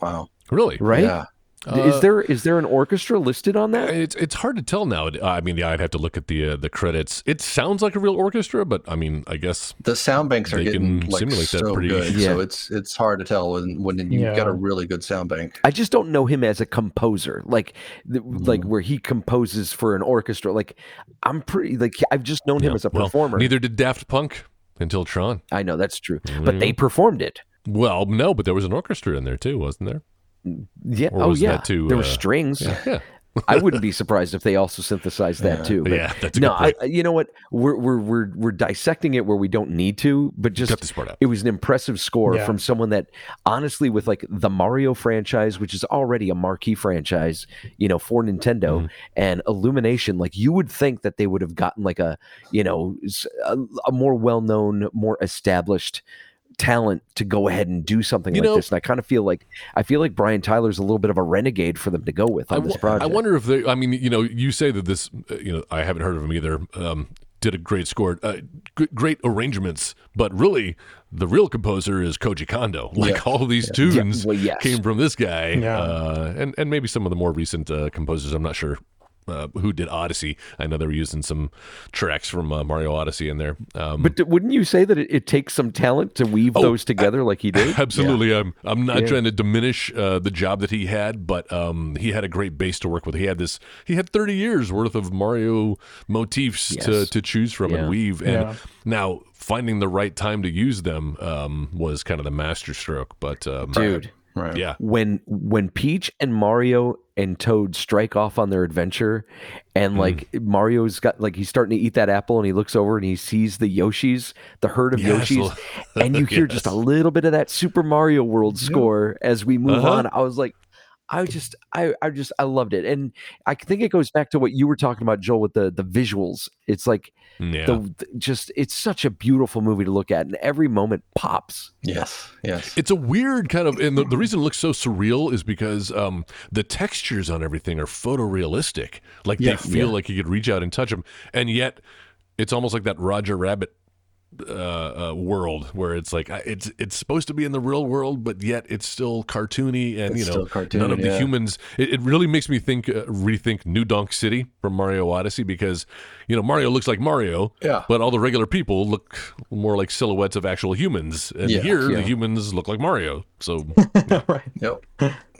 S5: Wow.
S8: Really?
S7: right?
S5: Yeah.
S7: D- is
S8: Uh,
S7: there is there an orchestra listed on that?
S8: It's it's hard to tell now. I mean, yeah, I'd have to look at the uh, the credits. It sounds like a real orchestra, but I mean, I guess
S5: The sound banks are getting like
S8: simulate that
S5: so
S8: pretty-
S5: good.
S7: Yeah.
S5: So it's it's hard to tell when when you've
S9: Yeah.
S5: got a really good sound bank.
S7: I just don't know him as a composer, like th- like
S8: Mm-hmm.
S7: where he composes for an orchestra. Like I'm pretty like I've just known him as a
S8: Well,
S7: performer.
S8: Neither did Daft Punk until Tron.
S7: I know that's true,
S8: There
S7: but they performed it.
S8: Well, no, but there was an orchestra in there too, wasn't there?
S7: Yeah.
S8: Or
S7: oh yeah.
S8: too,
S7: there were
S8: uh,
S7: strings.
S8: Yeah. yeah.
S7: I wouldn't be surprised if they also synthesized that
S5: Yeah.
S7: too. But
S8: yeah, that's a
S7: no,
S8: good
S7: I, you know what? We're we're we're we're dissecting it where we don't need to, but just
S8: Cut this part out.
S7: it was an impressive score
S9: Yeah.
S7: from someone that honestly with like the Mario franchise, which is already a marquee franchise, you know, for Nintendo
S8: Mm-hmm.
S7: and Illumination, like you would think that they would have gotten like a, you know, a more well-known, more established talent to go ahead and do something
S8: You
S7: like
S8: know-
S7: this. And I kind of feel like I feel like Brian Tyler's a little bit of a renegade for them to go with
S8: I
S7: on this project.
S8: I wonder if they. I mean, you know, you say that this. uh, You know, I haven't heard of him either. Um, did a great score, uh, g- great arrangements, but really, the real composer is Koji Kondo. Like
S5: Yeah.
S8: all of these tunes
S7: well, yes.
S8: came from this guy,
S9: Yeah.
S8: uh, and and maybe some of the more recent uh, composers. I'm not sure. Uh, who did Odyssey? I know they were using some tracks from uh, Mario Odyssey in there. Um,
S7: But d- wouldn't you say that it, it takes some talent to weave
S8: Oh,
S7: those together like he did?
S8: Absolutely. I'm I'm not
S7: Yeah.
S8: trying to diminish uh, the job that he had, but um, he had a great base to work with. He had this he had 30 years worth of Mario motifs to,
S7: Yes.
S8: to choose from
S7: Yeah.
S8: and weave. And
S9: Yeah.
S8: now finding the right time to use them um, was kind of the masterstroke. But um,
S7: Dude,
S5: Right.
S8: yeah.
S7: when when Peach and Mario and Toad strike off on their adventure, and
S8: Mm.
S7: like Mario's got like he's starting to eat that apple, and he looks over and he sees the Yoshis, the herd of
S8: Yes,
S7: Yoshis, and you hear just a little bit of that Super Mario World score as we move
S8: Uh-huh.
S7: on. I was like. I just, I, I just, I loved it, and I think it goes back to what you were talking about, Joel, with the the visuals. It's like
S8: Yeah.
S7: the, the- just, it's such a beautiful movie to look at, and every moment pops.
S5: Yes. Yes.
S8: It's a weird kind of, and the, the reason it looks so surreal is because um, the textures on everything are photorealistic. Like
S5: Yeah.
S8: they feel
S7: Yeah.
S8: like you could reach out and touch them, and yet it's almost like that Roger Rabbit uh, uh, world where it's like it's it's supposed to be in the real world, but yet it's still cartoony, and
S5: It's
S8: you know
S5: still cartoony,
S8: none of the humans. It, it really makes me think uh, rethink New Donk City from Mario Odyssey because you know Mario looks like Mario,
S5: Yeah.
S8: but all the regular people look more like silhouettes of actual humans, and
S5: Yeah,
S8: here
S7: yeah.
S8: the humans look like Mario. So
S9: right.
S5: Yep.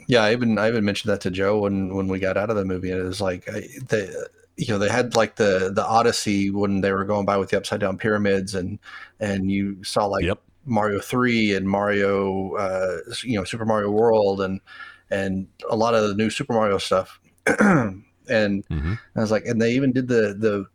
S5: Yeah, I even I even mentioned that to Joe when when we got out of the movie. And it was like I, they, you know, they had like the the Odyssey when they were going by with the upside down pyramids, and and you saw like
S8: Yep.
S5: Mario three and Mario, uh, you know, Super Mario World, and and a lot of the new Super Mario stuff. and
S8: Mhm.
S5: I was like, and they even did the the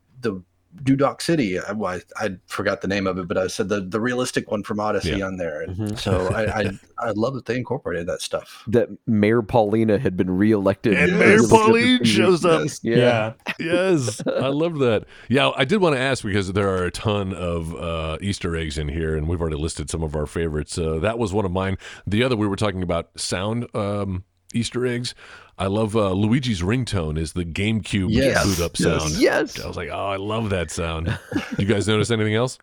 S5: the Dudok City. I, well, I, I forgot the name of it, but I said the the realistic one from Odyssey
S8: Yeah.
S5: on there. And
S7: Mhm.
S5: so I, I I love that they incorporated that stuff.
S7: That Mayor Paulina had been reelected,
S8: And Mayor
S7: a
S8: Pauline shows up.
S5: Yes.
S7: Yeah.
S9: Yeah.
S8: yes, I love that. Yeah, I did want to ask because there are a ton of uh, Easter eggs in here, and we've already listed some of our favorites. Uh, that was one of mine. The other we were talking about sound um, Easter eggs. I love uh, Luigi's ringtone is the GameCube
S5: Yes.
S8: boot up
S5: Yes.
S8: sound.
S7: Yes.
S8: I was like, oh, I love that sound. you guys notice anything else?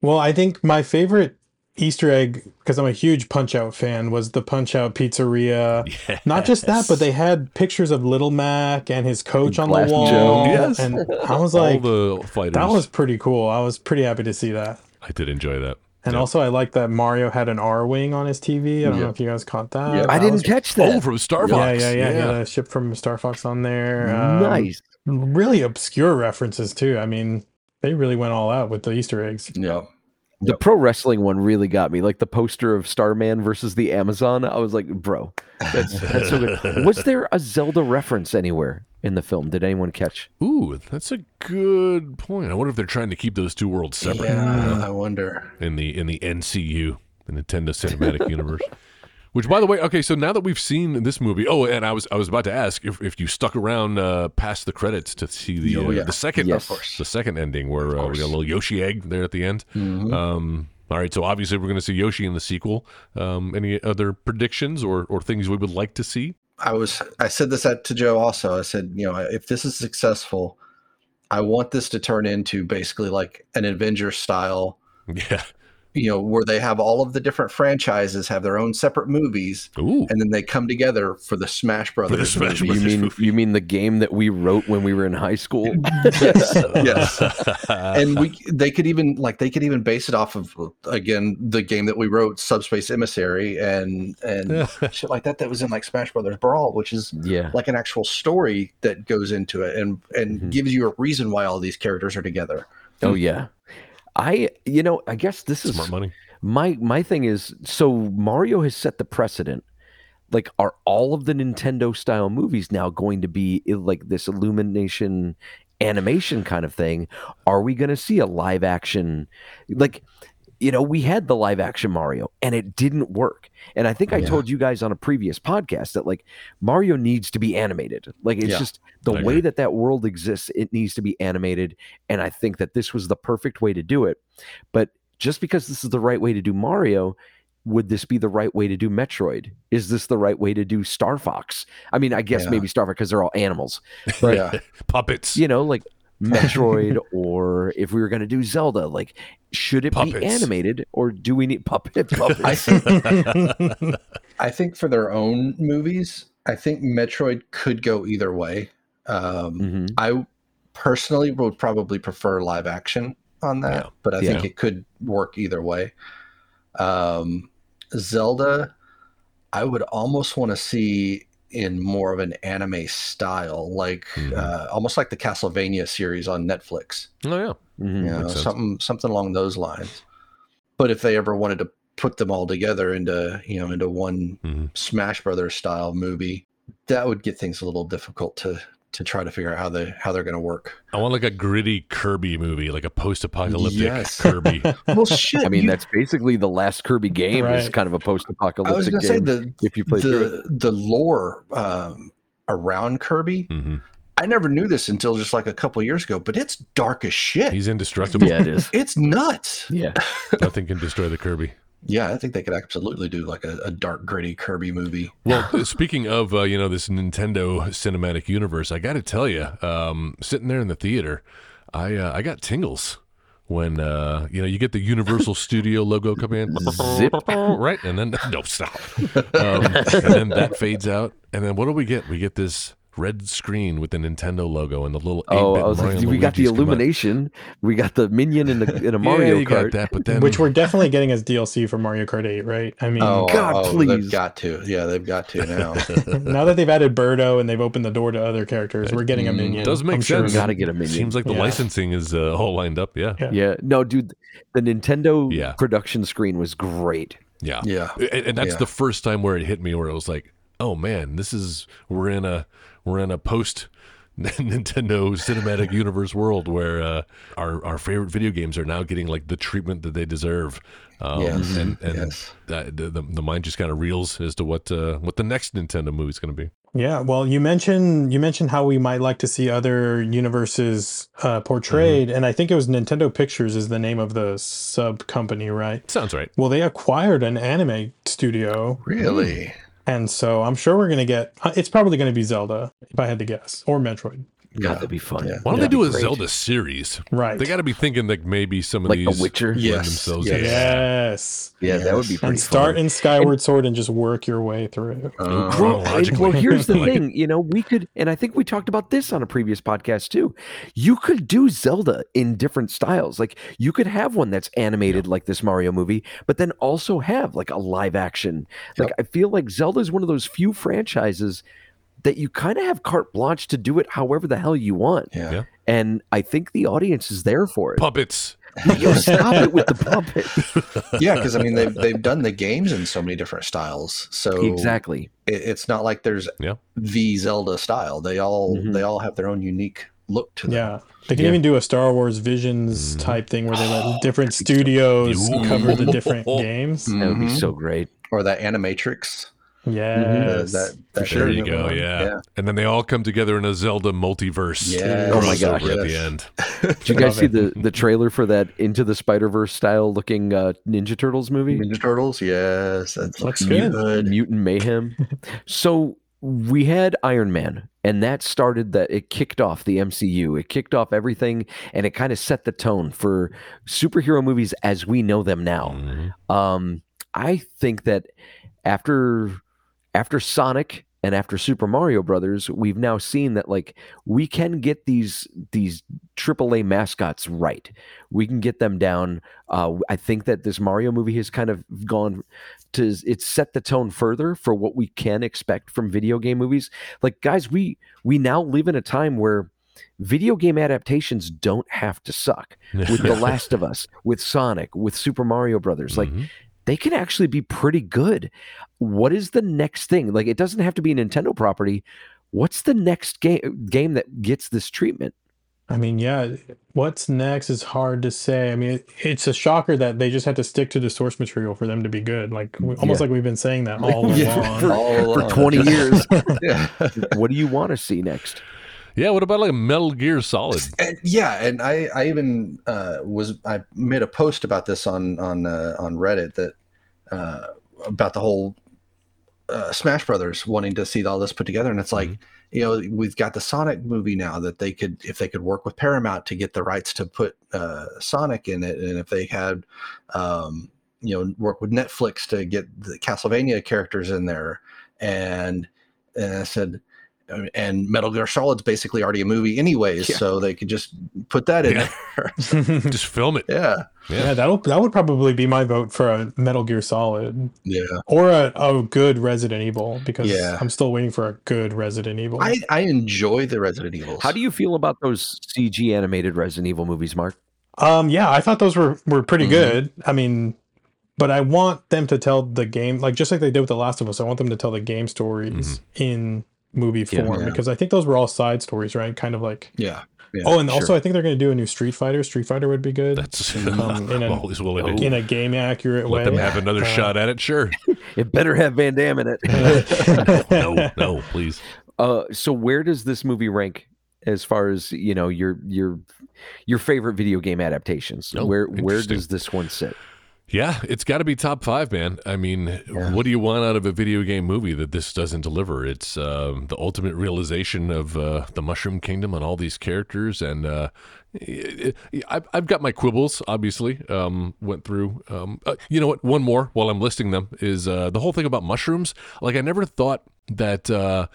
S9: Well, I think my favorite Easter egg, because I'm a huge Punch Out fan, was the Punch Out Pizzeria. Not just that, but they had pictures of Little Mac and his coach on the wall.
S8: Joe. Yes.
S9: And I was
S8: All
S9: like,
S8: the fighters.
S9: that was pretty cool. I was pretty happy to see that.
S8: I did enjoy that.
S9: And
S8: Yeah.
S9: also, I like that Mario had an Arwing on his TV. I don't
S5: Yeah.
S9: know if you guys caught that.
S5: Yeah.
S9: That
S7: I didn't
S9: was-
S7: catch that.
S8: Oh, from Star
S9: Yeah,
S8: Fox.
S9: yeah, yeah. He had a ship from Star Fox on there. Um,
S7: nice.
S9: Really obscure references too. I mean, they really went all out with the Easter eggs.
S5: Yeah.
S7: The pro wrestling one really got me. Like the poster of Starman versus the Amazon. I was like, bro, that's, that's so good. Was there a Zelda reference anywhere in the film? Did anyone catch?
S8: Ooh, that's a good point. I wonder if they're trying to keep those two worlds separate you know,
S5: Yeah, I wonder.
S8: in the in the NCU, the Nintendo Cinematic Universe. Which, by the way, okay, so now that we've seen this movie, oh, and I was I was about to ask if, if you stuck around uh, past the credits to see the
S5: Oh,
S8: uh, the second
S7: Yes.
S8: the second ending where uh, we got a little Yoshi egg there at the end.
S5: Mhm.
S8: Um, all right, so obviously we're going to see Yoshi in the sequel. Um, any other predictions or, or things we would like to see?
S5: I was I said this at, to Joe also. I said, you know, if this is successful, I want this to turn into basically like an Avenger style,
S8: Yeah.
S5: You know, where they have all of the different franchises have their own separate movies,
S8: Ooh.
S5: and then they come together for the Smash Brothers.
S8: Smash
S5: movie.
S7: You mean
S8: movie.
S7: you mean the game that we wrote when we were in high school?
S5: yes, yes. and we they could even like they could even base it off of again the game that we wrote, Subspace Emissary, and and shit like that. That was in like Smash Brothers Brawl, which is
S7: yeah.
S5: like an actual story that goes into it and and
S7: Mhm.
S5: gives you a reason why all these characters are together.
S7: Oh yeah. I you know, I guess this is
S8: Smart money.
S7: my my thing is so Mario has set the precedent. like are all of the Nintendo style movies now going to be like this illumination animation kind of thing? Are we going to see a live action like you know, we had the live action Mario and it didn't work. And I think I
S5: Yeah.
S7: told you guys on a previous podcast that like Mario needs to be animated. Like it's
S5: Yeah.
S7: just the way that that world exists, it needs to be animated. And I think that this was the perfect way to do it. But just because this is the right way to do Mario, would this be the right way to do Metroid? Is this the right way to do Star Fox? I mean, I guess
S5: Yeah.
S7: maybe Star Fox because they're all animals.
S5: yeah.
S8: Puppets.
S7: You know, like Metroid, or if we were going to do Zelda, like should it be animated or do we need puppet puppets?
S5: I think for their own movies, I think Metroid could go either way. Um,
S7: Mhm.
S5: I personally would probably prefer live action on that,
S8: Yeah.
S5: but I think it could work either way. Um, Zelda, I would almost want to see in more of an anime style, like
S8: Mhm.
S5: uh, almost like the Castlevania series on Netflix.
S8: Oh yeah.
S7: Mhm.
S5: You know,
S8: Makes sense.
S5: something something along those lines. But if they ever wanted to put them all together into you know into one
S8: Mhm.
S5: Smash Brothers style movie, that would get things a little difficult to to try to figure out how they how they're going to work.
S8: I want like a gritty Kirby movie, like a post-apocalyptic
S5: Yes.
S8: Kirby.
S5: Well, shit.
S7: I mean,
S5: you-
S7: that's basically the last Kirby game is kind of a post-apocalyptic
S5: I was going to say
S7: game.
S5: the
S7: if you play through it.
S5: the the lore um, around Kirby.
S8: hmm
S5: I never knew this until just like a couple of years ago, but it's dark as shit.
S8: He's indestructible.
S7: Yeah, it is.
S5: It's nuts.
S7: Yeah,
S8: Nothing can destroy the Kirby.
S5: Yeah, I think they could absolutely do like a, a dark, gritty Kirby movie.
S8: Well, speaking of uh, you know this Nintendo cinematic universe, I got to tell you, um, sitting there in the theater, I uh, I got tingles when uh, you know you get the Universal Studio logo come in,
S7: Zip.
S8: right, and then no stop, um, and then that fades out, and then what do we get? We get this red screen with the Nintendo logo and the little.
S7: Oh, I was
S8: Mario
S7: like, we got the
S8: Luigi's out.
S7: illumination. We got the minion in the in a Mario
S8: yeah, you
S7: Kart.
S8: got that, but then
S9: Which we're definitely getting as DLC for Mario Kart 8, right? I mean,
S5: Oh,
S7: God,
S5: oh,
S7: please.
S5: They've got to. Yeah, they've got to now.
S9: now that they've added Birdo and they've opened the door to other characters, we're getting a
S5: Mm,
S9: minion.
S8: does make
S9: I'm
S8: sense.
S7: We gotta get a minion.
S8: seems like the
S9: Yeah.
S8: licensing is uh, all lined up. Yeah,
S9: Yeah.
S7: Yeah, no, dude, the Nintendo
S8: Yeah.
S7: production screen was great.
S8: yeah,
S5: Yeah.
S8: and, and that's
S5: Yeah.
S8: the first time where it hit me where it was like oh man this is we're in a we're in a post Nintendo cinematic universe world where uh, our our favorite video games are now getting like the treatment that they deserve. Um,
S5: Yes,
S8: and and
S5: yes.
S8: that, the, the the mind just kind of reels as to what uh, what the next Nintendo movie is going to be.
S9: Yeah, well, you mentioned you mentioned how we might like to see other universes uh, portrayed, and I think it was Nintendo Pictures is the name of the sub company, right?
S8: sounds right.
S9: Well, they acquired an anime studio,
S5: Really?
S9: And so I'm sure we're gonna get. uh, It's probably gonna be Zelda, if I had to guess, or Metroid.
S7: God, that'd be fun.
S5: Yeah.
S8: why don't
S9: Yeah,
S8: they do a
S7: great.
S8: Zelda series
S9: Right.
S8: they got to be thinking like maybe some of
S7: Like The
S8: these
S7: Witcher?
S8: lend
S5: Yes,
S8: themselves
S5: yes.
S8: yeah.
S9: Yes.
S7: That would be
S5: Yes.
S7: pretty
S9: And start
S7: fun.
S9: in Skyward Sword and just work your way through.
S5: Uh,
S7: Well, and- well, here's the
S8: Like
S7: thing. You know, we could, and I think we talked about this on a previous podcast too. You could do Zelda in different styles. Like you could have one that's animated like this Mario movie, but then also have like a live action. Like I feel like Zelda is one of those few franchises that you kind of have carte blanche to do it however the hell you want.
S5: yeah.
S8: Yeah.
S7: And I think the audience is there for it.
S8: puppets
S7: You stop it with the puppet.
S5: Yeah, because I mean they've they've done the games in so many different styles. So
S7: exactly.
S5: it, it's not like there's
S8: Yeah.
S5: the Zelda style. They all
S7: Mhm.
S5: they all have their own unique look to them.
S9: Yeah. They can
S7: Yeah.
S9: even do a Star Wars Visions type thing where they let different studios cover the different games.
S7: That would be
S5: Mhm.
S7: so great.
S5: Or that Animatrix. Uh,
S9: Yes.
S5: that that
S8: there you go
S5: one.
S8: yeah. and then they all come together in a Zelda multiverse
S5: Yes.
S7: Oh my
S8: crossover
S7: gosh.
S8: at the end
S7: Did you guys see the, the trailer for that Into the Spider Verse style looking uh, Ninja Turtles movie?
S5: Ninja Turtles. Yes, that looks
S9: Looks good.
S5: good.
S7: Mutant Mayhem. so we had Iron Man, and that started that. It kicked off the MCU. It kicked off everything, and it kind of set the tone for superhero movies as we know them now.
S8: Mhm.
S7: Um, I think that after after Sonic and after Super Mario Brothers, we've now seen that like we can get these these AAA mascots right. We can get them down. Uh, I think that this Mario movie has kind of gone to it's set the tone further for what we can expect from video game movies. Like guys, we we now live in a time where video game adaptations don't have to suck with The Last of Us, with Sonic, with Super Mario Brothers. Like
S8: Mhm.
S7: They can actually be pretty good. What is the next thing? Like, it doesn't have to be a Nintendo property. What's the next game game that gets this treatment?
S9: I mean, yeah, what's next is hard to say. I mean, it, it's a shocker that they just had to stick to the source material for them to be good. Like we- almost
S7: Yeah.
S9: like we've been saying that all
S7: Yeah,
S9: along.
S7: for,
S5: All
S7: for 20 years.
S5: yeah.
S7: what do you want to see next?
S8: Yeah, what about like a Metal Gear Solid?
S5: And, yeah, and I, I even uh, was I made a post about this on on uh, on Reddit that uh, about the whole uh, Smash Brothers wanting to see all this put together, and it's like you know we've got the Sonic movie now that they could if they could work with Paramount to get the rights to put uh, Sonic in it, and if they had um, you know work with Netflix to get the Castlevania characters in there, and and I said. And Metal Gear Solid's basically already a movie, anyways,
S7: Yeah.
S5: so they could just put that in
S8: Yeah.
S5: there.
S8: Just film it.
S5: yeah,
S9: yeah, that'll that would probably be my vote for a Metal Gear Solid
S5: yeah.
S9: or a, a good Resident Evil because
S5: Yeah.
S9: I'm still waiting for a good Resident Evil.
S5: I, I enjoy the Resident Evils.
S7: How do you feel about those CG animated Resident Evil movies, Mark?
S9: Um, yeah, I thought those were were pretty
S5: Mhm.
S9: good. I mean, but I want them to tell the game like just like they did with The Last of Us. I want them to tell the game stories in movie
S7: Yeah.
S9: form
S5: Yeah.
S9: because I think those were all side stories, right? Kind of like.
S5: Yeah. yeah
S9: oh, and
S5: sure.
S9: also I think they're going to do a new Street Fighter. Street Fighter would be good
S8: That's
S9: Um, in a-
S8: always willing to
S9: in a game accurate
S8: let
S9: way.
S8: them have another
S9: Uh,
S8: shot at it. Sure.
S7: It better have Van Damme in it.
S8: No, no, please.
S7: Uh, so where does this movie rank as far as you know your your your favorite video game adaptations?
S8: Oh,
S7: where where does this one sit?
S8: Yeah, it's got to be top five, man. I mean, what do you want out of a video game movie that this doesn't deliver? It's um the ultimate realization of uh, the Mushroom Kingdom and all these characters, and uh, it- it- I've, I've got my quibbles. Obviously, um, went through. Um, uh, you know what? One more while I'm listing them is uh, the whole thing about mushrooms. Like, I never thought that uh,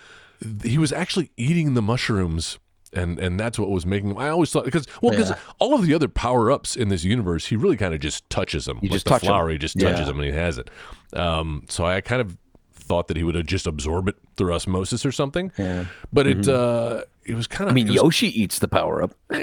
S8: he was actually eating the mushrooms and and that's what was making him. I always thought because well because
S5: Yeah.
S8: all of the other power ups in this universe, he really kind of just touches them.
S7: You
S8: like
S7: just
S8: the
S7: touch
S8: flower, he just touches
S5: Yeah.
S8: them and he has it. Um, so I kind of thought that he would have just absorb it through osmosis or something.
S5: Yeah.
S8: But it uh, it was kind of.
S7: I
S8: mean, was,
S7: Yoshi eats the power up.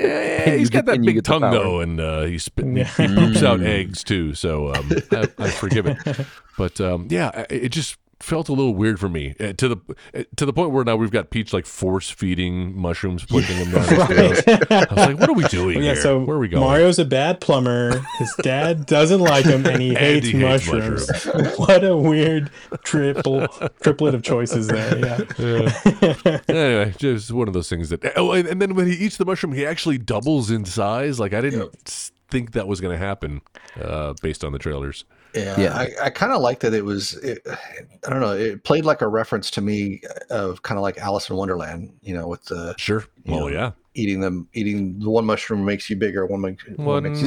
S7: You
S8: he's got that big tongue though, and uh, he spit, he,
S9: Yeah.
S8: he poops out eggs too. So um, I, I forgive it. But um, yeah, it just felt a little weird for me uh, to the uh, to the point where now we've got Peach like force feeding mushrooms, pushing them down his throat. I was like, what are we doing
S9: yeah,
S8: here?
S9: so
S8: Where are we going?
S9: Mario's a bad plumber. His dad doesn't like him, and he
S8: And
S9: hates,
S8: he hates
S9: mushrooms. what a weird triple triplet of choices there. Yeah.
S8: anyway, just one of those things that. Oh, and, and then when he eats the mushroom, he actually doubles in size. Like I didn't s- think that was going to happen uh, based on the trailers.
S5: Yeah,
S7: Yeah.
S5: I, I kind of like that it was. It, I don't know. It played like a reference to me of kind of like Alice in Wonderland. You know, with the
S8: Sure.
S5: You
S8: Oh
S5: know,
S8: yeah.
S5: eating them, eating the one mushroom makes you bigger, one makes, one
S8: One
S5: makes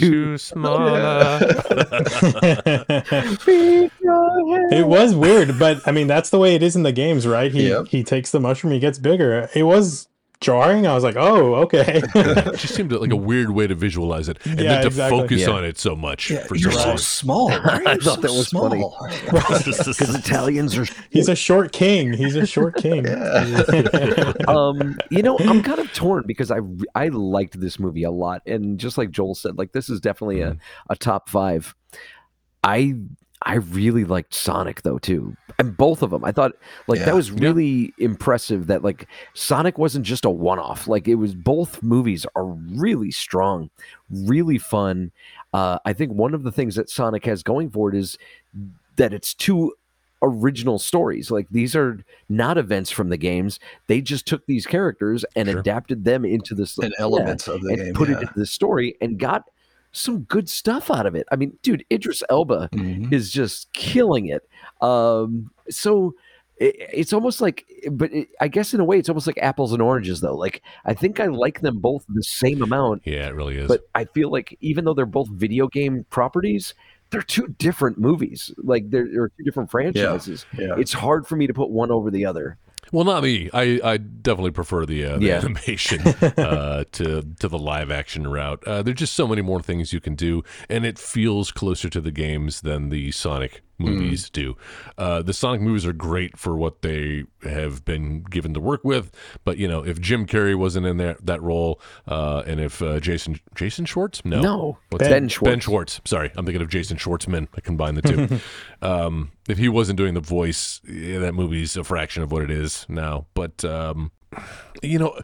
S5: you
S7: makes
S5: smaller.
S9: it was weird, but I mean that's the way it is in the games, right? He
S5: Yep.
S9: he takes the mushroom, he gets bigger. It was jarring. I was like, oh, okay.
S8: It just seemed like a weird way to visualize it, and
S9: Yeah,
S8: then to
S9: exactly.
S8: focus
S7: Yeah.
S8: on it so much
S5: Yeah,
S8: for
S5: you're
S8: some
S5: so small. Why are
S7: I
S5: you
S7: thought
S5: so
S7: that was funny.
S5: small?
S7: Because Italians are.
S9: He's a short king. He's a short king.
S7: um, you know, I'm kind of torn because I I liked this movie a lot, and just like Joel said, like this is definitely a, a top five. I I really liked Sonic though too, and both of them. I thought like
S5: Yeah.
S7: that was really impressive. That like Sonic wasn't just a one off. Like it was both movies are really strong, really fun. Uh, I think one of the things that Sonic has going for it is that it's two original stories. Like these are not events from the games. They just took these characters and
S8: Sure.
S7: adapted them into this
S5: and
S7: yeah,
S5: elements of the
S7: and
S5: game.
S7: put
S5: yeah.
S7: it into the story and got some good stuff out of it. I mean, dude, Idris Elba
S5: Mhm.
S7: is just killing it. Um, so it, it's almost like, but it, I guess in a way, it's almost like apples and oranges, though. Like I think I like them both the same amount,
S8: Yeah, it really is.
S7: but I feel like even though they're both video game properties, they're two different movies. Like they're, they're two different franchises.
S5: Yeah.
S7: It's hard for me to put one over the other.
S8: Well, not me. I, I definitely prefer the, uh, the
S7: Yeah.
S8: animation uh, to to the live action route. Uh, there's just so many more things you can do, and it feels closer to the games than the Sonic movies do. Uh, the Sonic movies are great for what they have been given to work with, but you know, if Jim Carrey wasn't in that that role, uh, and if uh, Jason Jason Schwartz, no,
S7: No.
S8: What's
S7: Ben? Schwartz.
S8: Ben Schwartz. Sorry, I'm thinking of Jason Schwartzman. I combine the two. um, if he wasn't doing the voice, yeah, that movie's a fraction of what it is now. But um, you know,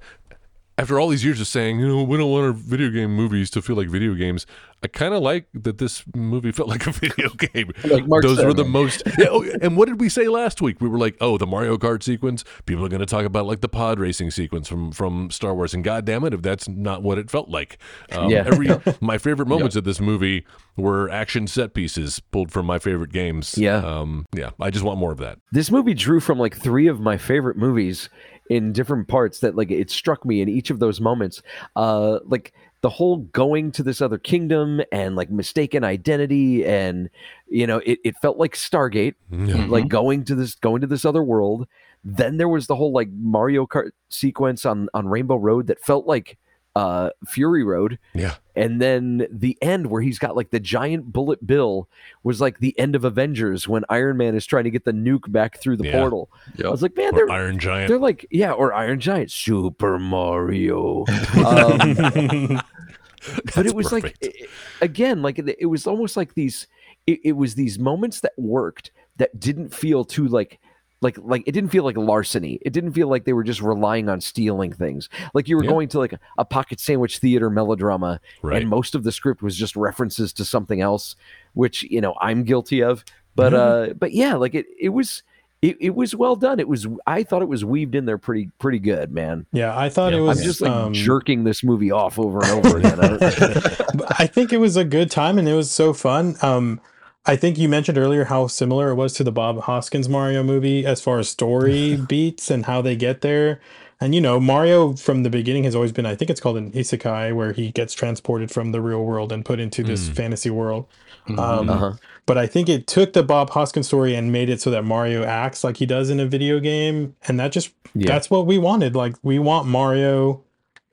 S8: after all these years of saying, you know, we don't want our video game movies to feel like video games, I kind of like that this movie felt like a video game.
S5: Like
S8: Those were the most. Yeah, oh, and what did we say last week? We were like, oh, the Mario Kart sequence. People are going to talk about like the pod racing sequence from from Star Wars, and God damn it, if that's not what it felt like. Um,
S7: Yeah.
S8: Every my favorite moments of this movie were action set pieces pulled from my favorite games.
S7: Yeah.
S8: Um, yeah. I just want more of that.
S7: This movie drew from like three of my favorite movies in different parts that like it struck me in each of those moments. Uh like the whole going to this other kingdom and like mistaken identity and you know it, it felt like Stargate
S8: Yeah.
S7: like going to this going to this other world. Then there was the whole like Mario Kart sequence on on Rainbow Road that felt like uh Fury Road
S8: Yeah.
S7: and then the end where he's got like the giant bullet bill was like the end of Avengers when Iron Man is trying to get the nuke back through the
S8: Yeah.
S7: portal.
S5: Yep.
S7: I was like, man,
S8: Or
S7: they're
S8: Iron Giant.
S7: they're like yeah, or Iron Giant, Super Mario. Um, but it was like
S8: perfect.
S7: i- again, like it, it was almost like these. It, it was these moments that worked that didn't feel too like. Like, like it didn't feel like larceny. It didn't feel like they were just relying on stealing things. Like you were
S8: Yeah.
S7: going to like a, a pocket sandwich theater melodrama,
S8: Right.
S7: and most of the script was just references to something else, which you know I'm guilty of. But
S8: Mm-hmm.
S7: uh, but yeah, like it it was it, it was well done. It was I thought it was weaved in there pretty pretty good, man.
S9: Yeah, I thought
S8: Yeah,
S9: it was
S7: I'm just like
S9: um,
S7: jerking this movie off over and over again. I
S9: I think it was a good time and it was so fun. Um, I think you mentioned earlier how similar it was to the Bob Hoskins Mario movie as far as story beats and how they get there. And you know, Mario from the beginning has always been, I think it's called an isekai, where he gets transported from the real world and put into this fantasy world. Um,
S7: Uh-huh.
S9: But I think it took the Bob Hoskins story and made it so that Mario acts like he does in a video game, and that just
S7: Yeah.
S9: that's what we wanted. Like we want Mario,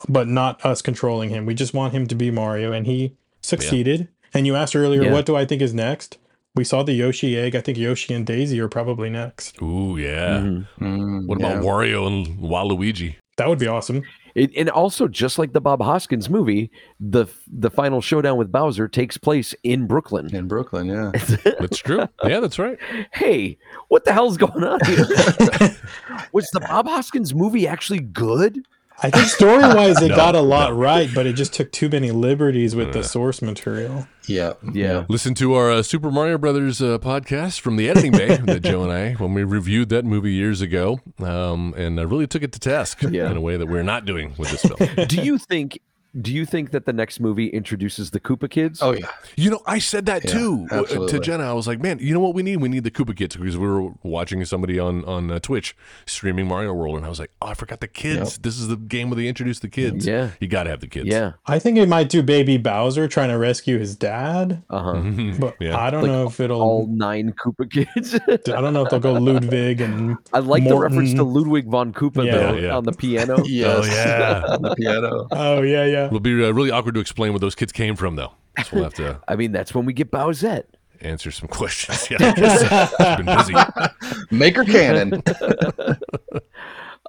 S9: but not us controlling him. We just want him to be Mario, and he succeeded. And you asked earlier,
S7: Yeah.
S9: what do I think is next? We saw the Yoshi egg. I think Yoshi and Daisy are probably next.
S8: Ooh, yeah.
S7: Mhm.
S5: Mm,
S8: What about
S5: yeah.
S8: Wario and Waluigi?
S9: That would be awesome.
S7: It, and also, just like the Bob Hoskins movie, the the final showdown with Bowser takes place in Brooklyn.
S5: in Brooklyn? Yeah.
S8: That's true. yeah, that's right.
S7: Hey, what the hell's going on here? Was the Bob Hoskins movie actually good?
S9: I think story wise, it
S8: No,
S9: got a lot
S8: no.
S9: right, but it just took too many liberties with the source material.
S5: Yeah.
S7: Yeah.
S8: Listen to our uh, Super Mario Brothers uh, podcast from the editing bay that Joe and I, when we reviewed that movie years ago, um, and uh, really took it to task
S7: Yeah.
S8: in a way that we're not doing with this film.
S7: Do you think? Do you think that the next movie introduces the Koopa Kids?
S5: Oh yeah.
S8: You know, I said that
S5: Yeah,
S8: too uh, to. Jenna. I was like, man, you know what we need? We need the Koopa Kids because we were watching somebody on on uh, Twitch streaming Mario World, and I was like, oh, I forgot the kids. This is the game where they introduce the kids.
S7: Yeah.
S8: you got to have the kids.
S7: yeah.
S9: I think it might do Baby Bowser trying to rescue his dad,
S7: Uh huh.
S9: but
S8: Yeah.
S9: I don't
S7: Like,
S9: know if it'll.
S7: All nine Koopa Kids.
S9: I don't know if they'll go Ludwig and
S7: I like the reference to Ludwig von Koopa
S9: Yeah.
S7: though,
S8: Yeah.
S7: on the piano.
S5: Yes.
S8: Oh yeah.
S5: On the piano.
S9: Oh yeah, yeah.
S8: It'll be uh, really awkward to explain where those kids came from, though. So we'll have to
S7: I mean, that's when we get Bowsette.
S8: answer some questions. Yeah, I guess it's been busy.
S5: Maker cannon.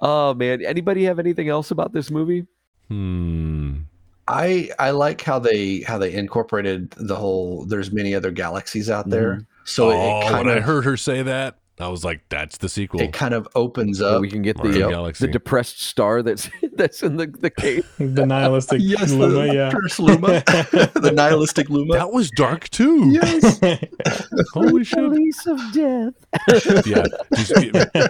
S7: Oh man, anybody have anything else about this movie?
S8: Hmm.
S5: I I like how they how they incorporated the whole. There's many other galaxies out there, so
S8: oh,
S5: it kind
S8: when
S5: of
S8: I heard her say that, I was like, "That's the sequel."
S5: it kind of opens up.
S7: we can get
S8: Mario
S7: the uh,
S8: Galaxy.
S7: the depressed star that's that's in the, the cave.
S9: The nihilistic
S5: yes,
S9: Luma,
S5: the
S9: yeah.
S5: Curse Luma, the nihilistic Luma.
S8: that was dark too.
S5: yes.
S8: Holy shit!
S7: Release of death.
S8: yeah, just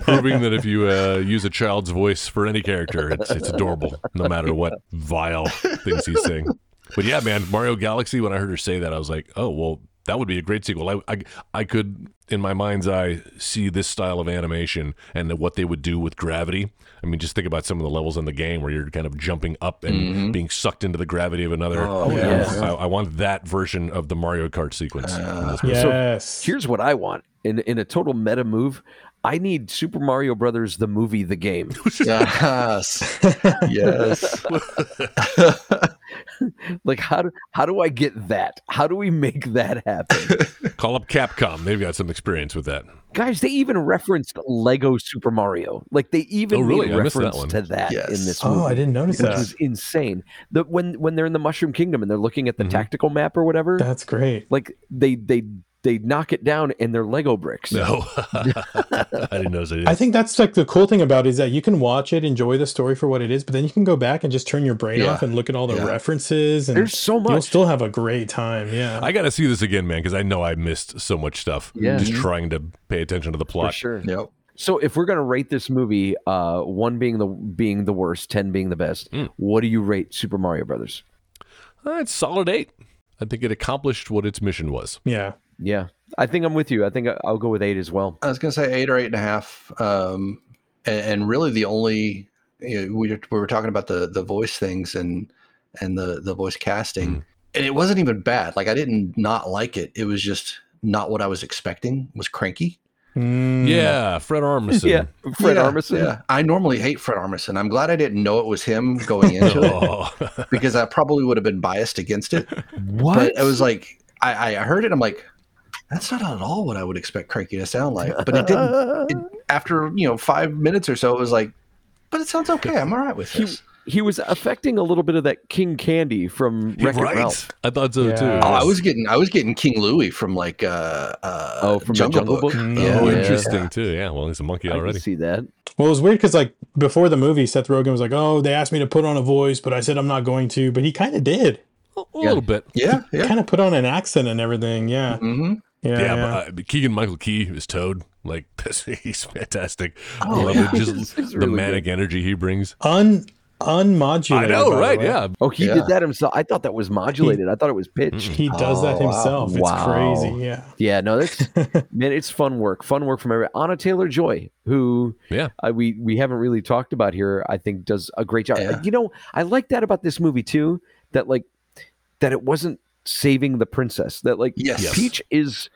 S8: proving that if you uh, use a child's voice for any character, it's it's adorable, no matter what vile things he's saying. But yeah, man, Mario Galaxy. When I heard her say that, I was like, oh well, that would be a great sequel. I I, I could, in my mind's eye, see this style of animation and what they would do with gravity. I mean, just think about some of the levels in the game where you're kind of jumping up and mm-hmm. being sucked into the gravity of another.
S5: Oh,
S7: yeah.
S8: I, I want that version of the Mario Kart sequence. in uh, this movie.
S9: yes.
S7: Here's what I want in in a total meta move. I need Super Mario Brothers the movie, the game.
S5: Yes. yes.
S7: like how do how do I get that? How do we make that happen?
S8: Call up Capcom. They've got some experience with that.
S7: Guys, they even referenced Lego Super Mario. Like they even
S8: Oh, really?
S7: made
S8: I missed that
S7: reference to that
S5: Yes.
S7: in this movie.
S9: Oh, I didn't notice
S7: which
S9: that.
S7: was insane. That when when they're in the Mushroom Kingdom and they're looking at the
S8: Mhm.
S7: tactical map or whatever,
S9: That's great.
S7: like they they they knock it down and they're Lego bricks.
S8: No, I didn't know that.
S9: I think that's like the cool thing about it is that you can watch it, enjoy the story for what it is, but then you can go back and just turn your brain
S5: Yeah.
S9: off and look at all the
S5: Yeah.
S9: references, and
S7: There's so much.
S9: you'll still have a great time. Yeah.
S8: I got to see this again, man, because I know I missed so much stuff.
S7: Yeah.
S8: Just trying to pay attention to the
S7: for
S8: plot.
S7: sure.
S5: Yep.
S7: So if we're gonna rate this movie, uh, one being the being the worst, ten being the best,
S8: Mm.
S7: what do you rate Super Mario Brothers?
S8: Uh, it's solid eight. I think it accomplished what its mission was.
S9: yeah.
S7: Yeah, I think I'm with you. I think I- I'll go with eight as well.
S5: I was gonna say eight or eight and a half. Um, and, and really the only you know, we were- we were talking about the the voice things and and the the voice casting,
S8: Mm.
S5: and it wasn't even bad. Like I didn't not like it. It was just not what I was expecting. It was cranky.
S9: Mm.
S8: Yeah, Fred Armisen.
S7: Yeah, Fred
S5: yeah,
S7: Armisen.
S5: Yeah, I normally hate Fred Armisen. I'm glad I didn't know it was him going into it
S8: Oh.
S5: because I probably would have been biased against it.
S7: What?
S5: But it was like I, I heard it. I'm like, that's not at all what I would expect Cranky to sound like. But it didn't. It, after you know five minutes or so, it was like, but it sounds okay. I'm all right with this.
S7: he was affecting a little bit of that King Candy from Wreck-It
S8: right.
S7: Ralph.
S8: I thought so
S9: Yeah.
S8: too.
S5: Oh, I was getting I was getting King Louis from like uh, uh
S7: Oh, from the
S5: Jungle,
S7: Jungle
S5: Book.
S7: Book?
S9: Mm,
S5: Yeah,
S8: oh,
S7: yeah.
S8: interesting too. Yeah, well, he's a monkey
S7: I can
S8: already.
S7: see that.
S9: Well, it was weird because like before the movie, Seth Rogen was like, "Oh, they asked me to put on a voice, but I said I'm not going to." But he kind of did.
S8: A, a little bit.
S5: yeah, yeah.
S9: Kind of put on an accent and everything. Yeah.
S5: hmm
S9: Yeah.
S8: Yeah,
S9: yeah.
S8: but uh, Keegan Michael Key is Toad. Like he's fantastic. I
S5: Oh,
S8: love
S5: yeah.
S8: it. Just
S7: He's- he's
S8: the
S7: really
S8: manic energy he brings.
S9: Un unmodulated.
S8: I know, right? Yeah.
S7: Oh, he
S5: Yeah.
S7: did that himself. I thought that was modulated. I thought it was pitched.
S9: He does that
S5: Oh, wow.
S9: himself. It's
S7: Wow.
S9: crazy. Yeah.
S7: Yeah, no, that's man, it's fun work. Fun work from every Anya Taylor Joy, who
S8: Yeah.
S7: uh, we we haven't really talked about here. I think does a great job.
S5: Yeah.
S7: You know, I like that about this movie too. That like that it wasn't saving the princess. That like
S5: Yes. Yes.
S7: Peach is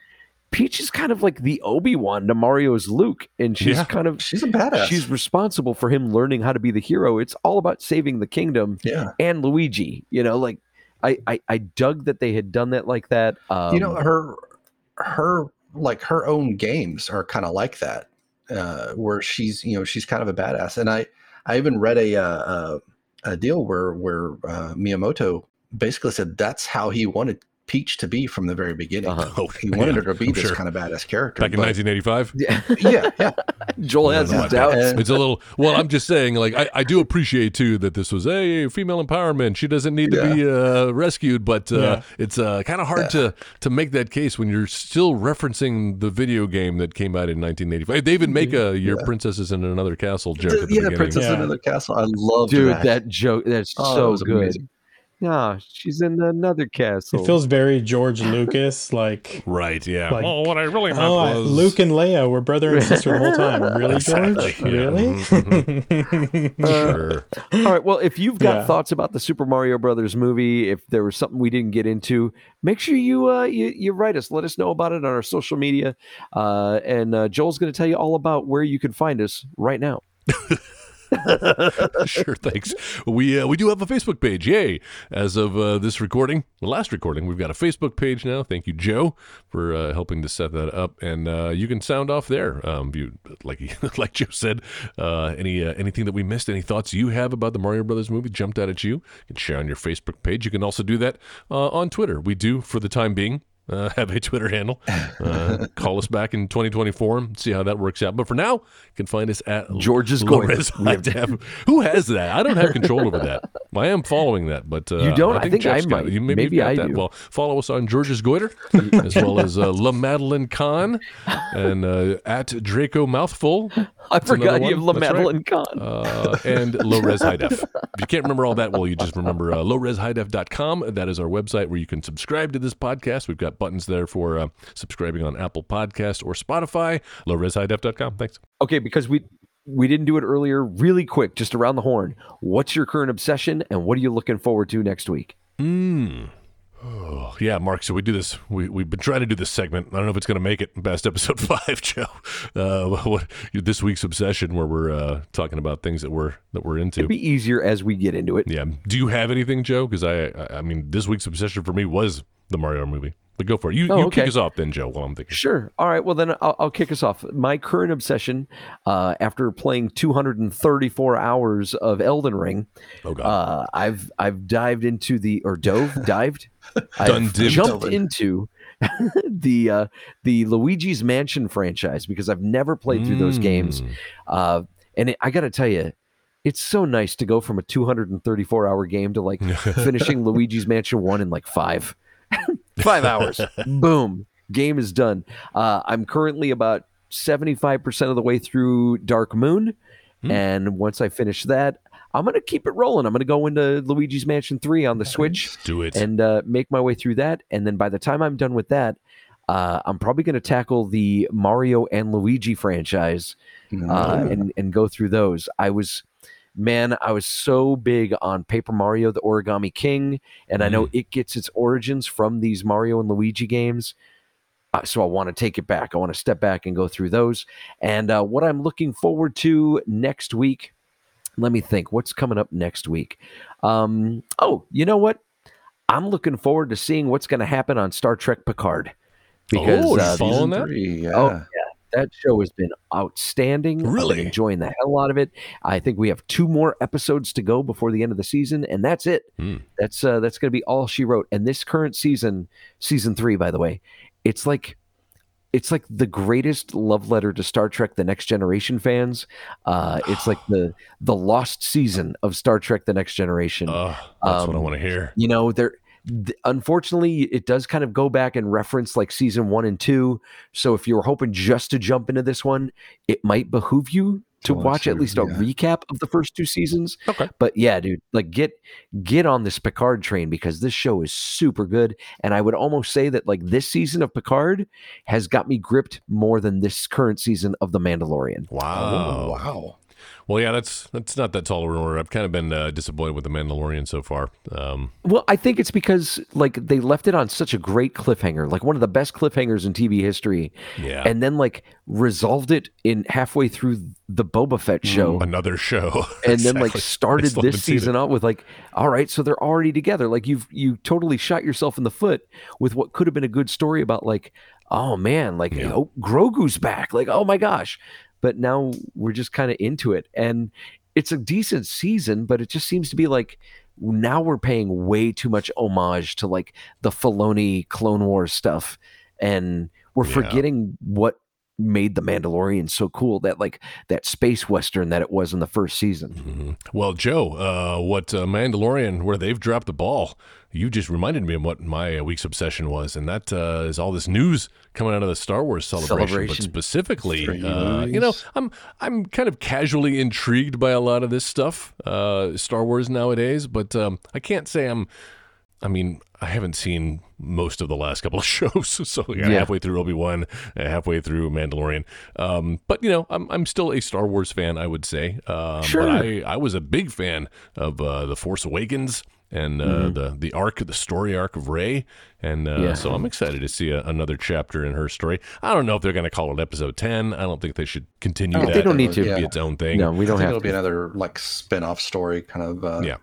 S7: Peach is kind of like the Obi Wan to Mario's Luke, and she's
S8: Yeah.
S7: kind of
S5: She's a badass.
S7: she's responsible for him learning how to be the hero. It's all about saving the kingdom
S5: yeah.
S7: and Luigi. You know, like I I, I dug that they had done that like that. Um,
S5: you know her her like her own games are kind of like that uh where she's you know she's kind of a badass and i i even read a uh, uh, a deal where where uh, miyamoto basically said that's how he wanted peach to be from the very beginning
S7: Uh-huh.
S5: He wanted
S8: yeah,
S5: her to be
S8: I'm
S5: this
S8: sure.
S5: kind of badass character
S8: Back in 1985.
S7: yeah,
S5: yeah yeah
S7: Joel has
S8: No,
S7: his doubts.
S5: And-
S8: It's a little. Well, I'm just saying. Like, I, I do appreciate too that this was a female empowerment. She doesn't need to be uh, rescued, but uh,
S9: Yeah.
S8: it's uh, kind of hard to to make that case when you're still referencing the video game that came out in 1985. They even make a "Your Princess is in Another Castle" joke at the
S5: yeah
S8: beginning.
S5: princess in another castle i love
S7: Dude,
S5: that,
S7: that joke that's
S5: Oh,
S7: so
S5: it
S7: good.
S5: amazing.
S7: Nah, she's in another castle.
S9: It feels very George Lucas, like.
S8: Right? Yeah.
S9: Like,
S8: well, what I really meant
S9: Oh,
S8: was
S9: Luke and Leia were brother and sister the whole time. Really,
S8: Exactly,
S9: George?
S8: yeah.
S9: Really?
S8: Sure.
S7: All right. Well, if you've got
S9: Yeah.
S7: thoughts about the Super Mario Brothers movie, if there was something we didn't get into, make sure you uh, you, you write us. Let us know about it on our social media. Uh, and uh, Joel's going to tell you all about where you can find us right now.
S8: sure, thanks. We uh, we do have a Facebook page. Yay! As of uh, this recording, the last recording, we've got a Facebook page now. Thank you, Joe, for uh, helping to set that up. And uh, you can sound off there. Um, you like, like Joe said, uh, any uh, anything that we missed, any thoughts you have about the Mario Brothers movie jumped out at you, you can share on your Facebook page. You can also do that on Twitter. We do, for the time being, uh, have a Twitter handle. Uh, call us back in 2024 and see how that works out. But for now, you can find us at
S7: George's.
S8: Lores High Who has that? I don't have control over that. I am following that, but uh,
S7: You don't? I think I
S8: got it.
S7: might.
S8: You, maybe
S7: Maybe I
S8: that.
S7: do.
S8: Well, follow us on George's Goiter, as well as uh, La Madeline Khan and uh, at Draco Mouthful.
S7: I forgot you have. La
S8: That's right.
S7: Madeline Khan.
S8: Uh, and low res high def. If you can't remember all that, well, you just remember uh, lowreshighDef.com. That is our website where you can subscribe to this podcast. We've got buttons there for uh, subscribing on Apple Podcast or Spotify. LowreshighDef.com. Thanks.
S7: Okay, because we we didn't do it earlier. Really quick, just around the horn. What's your current obsession, and what are you looking forward to next week?
S8: Mm. Oh, yeah, Mark. So we do this. We we've been trying to do this segment. I don't know if it's going to make it past episode five, Joe. Uh, what this week's obsession, where we're uh, talking about things that we're that we're into.
S7: It'd be easier as we get into it.
S8: Yeah. Do you have anything, Joe? Because I, I, I mean, this week's obsession for me was the Mario movie. But go for it. You,
S7: Oh,
S8: you
S7: okay.
S8: kick us off then, Joe. While I'm thinking.
S7: Sure. All right. Well, then I'll, I'll kick us off. My current obsession, uh, after playing 234 hours of Elden Ring,
S8: Oh God.
S7: uh, I've I've dived into the or dove dived. I've jumped into the uh, the Luigi's Mansion franchise because I've never played through those games,
S8: Mm.
S7: uh, and it, I got to tell you. It's so nice to go from a 234 hour game to like finishing Luigi's Mansion 1 in like five. five hours. Boom. Game is done. Uh, I'm currently about 75% of the way through Dark Moon.
S8: Hmm.
S7: And once I finish that, I'm going to keep it rolling. I'm going to go into Luigi's Mansion 3 on the Switch
S8: Do it.
S7: and uh, make my way through that. And then by the time I'm done with that, uh, I'm probably going to tackle the Mario and Luigi franchise uh, and and go through those. I was, man, I was so big on Paper Mario: The Origami King, and I know it gets its origins from these Mario and Luigi games. Uh, so I want to take it back. I want to step back and go through those. And uh, what I'm looking forward to next week. Let me think. What's coming up next week? Um, oh, you know what? I'm looking forward to seeing what's going to happen on Star Trek Picard because
S8: Oh,
S7: uh?
S5: Three, yeah.
S7: Oh yeah, that show has been outstanding. I've
S8: Really?
S7: been enjoying the hell out of it. I think we have two more episodes to go before the end of the season, and that's it.
S8: Hmm.
S7: That's uh, that's going to be all she wrote. And this current season, season three, by the way, it's like it's like the greatest love letter to Star Trek: The Next Generation fans. Uh, it's like the the lost season of Star Trek: The Next Generation.
S8: Oh, that's what I
S7: Um,
S8: want to hear.
S7: you know there th- unfortunately it does kind of go back and reference like season one and two so if you were hoping just to jump into this one it might behoove you to
S5: To watch
S7: watch at least a
S5: yeah.
S7: recap of the first two seasons
S8: Okay.
S7: but yeah dude like get get on this picard train because this show is super good and i would almost say that like this season of picard has got me gripped more than this current season of the mandalorian
S8: Wow.
S5: Oh, wow.
S8: Well, yeah, that's that's not that tall of an order. I've kind of been uh, disappointed with the Mandalorian so far. Um,
S7: Well, I think it's because like they left it on such a great cliffhanger, like one of the best cliffhangers in TV history,
S8: yeah,
S7: and then like resolved it in halfway through the Boba Fett show,
S8: another show,
S7: and then like started this
S8: haven't seen it.
S7: season out with like, all right, so they're already together. Like you've you totally shot yourself in the foot with what could have been a good story about like, oh man, like
S8: Yeah.
S7: oh Grogu's back, like oh my gosh, but now we're just kind of into it, and it's a decent season, but it just seems to be like now we're paying way too much homage to like the Filoni Clone Wars stuff, and we're
S8: Yeah.
S7: forgetting what made the Mandalorian so cool that like that space western that it was in the first season.
S8: Mhm. Well, Joe, uh, what uh, Mandalorian, where they've dropped the ball, you just reminded me of what my uh, week's obsession was, and that uh, is all this news coming out of the Star Wars celebration. But specifically, uh, you know. I'm I'm kind of casually intrigued by a lot of this stuff, uh, Star Wars nowadays, but um, I can't say I'm. I mean, I haven't seen most of the last couple of shows, so yeah,
S7: Yeah.
S8: halfway through Obi Wan, halfway through Mandalorian. Um, but you know, I'm I'm still a Star Wars fan, I would say. Um,
S7: Sure.
S8: But I I was a big fan of uh, the Force Awakens and uh,
S7: Mm-hmm.
S8: the the arc, the story arc of Rey, and uh,
S7: Yeah.
S8: so I'm excited to see a, another chapter in her story. I don't know if they're going to call it Episode Ten. I don't think they should continue
S5: I don't
S8: that.
S5: think
S7: They don't need
S8: It
S7: to.
S8: should Be
S5: Yeah.
S8: its own thing.
S7: No, we don't
S5: think
S7: have
S5: it'll be another like spin-off story, kind of. Uh,
S8: Yeah.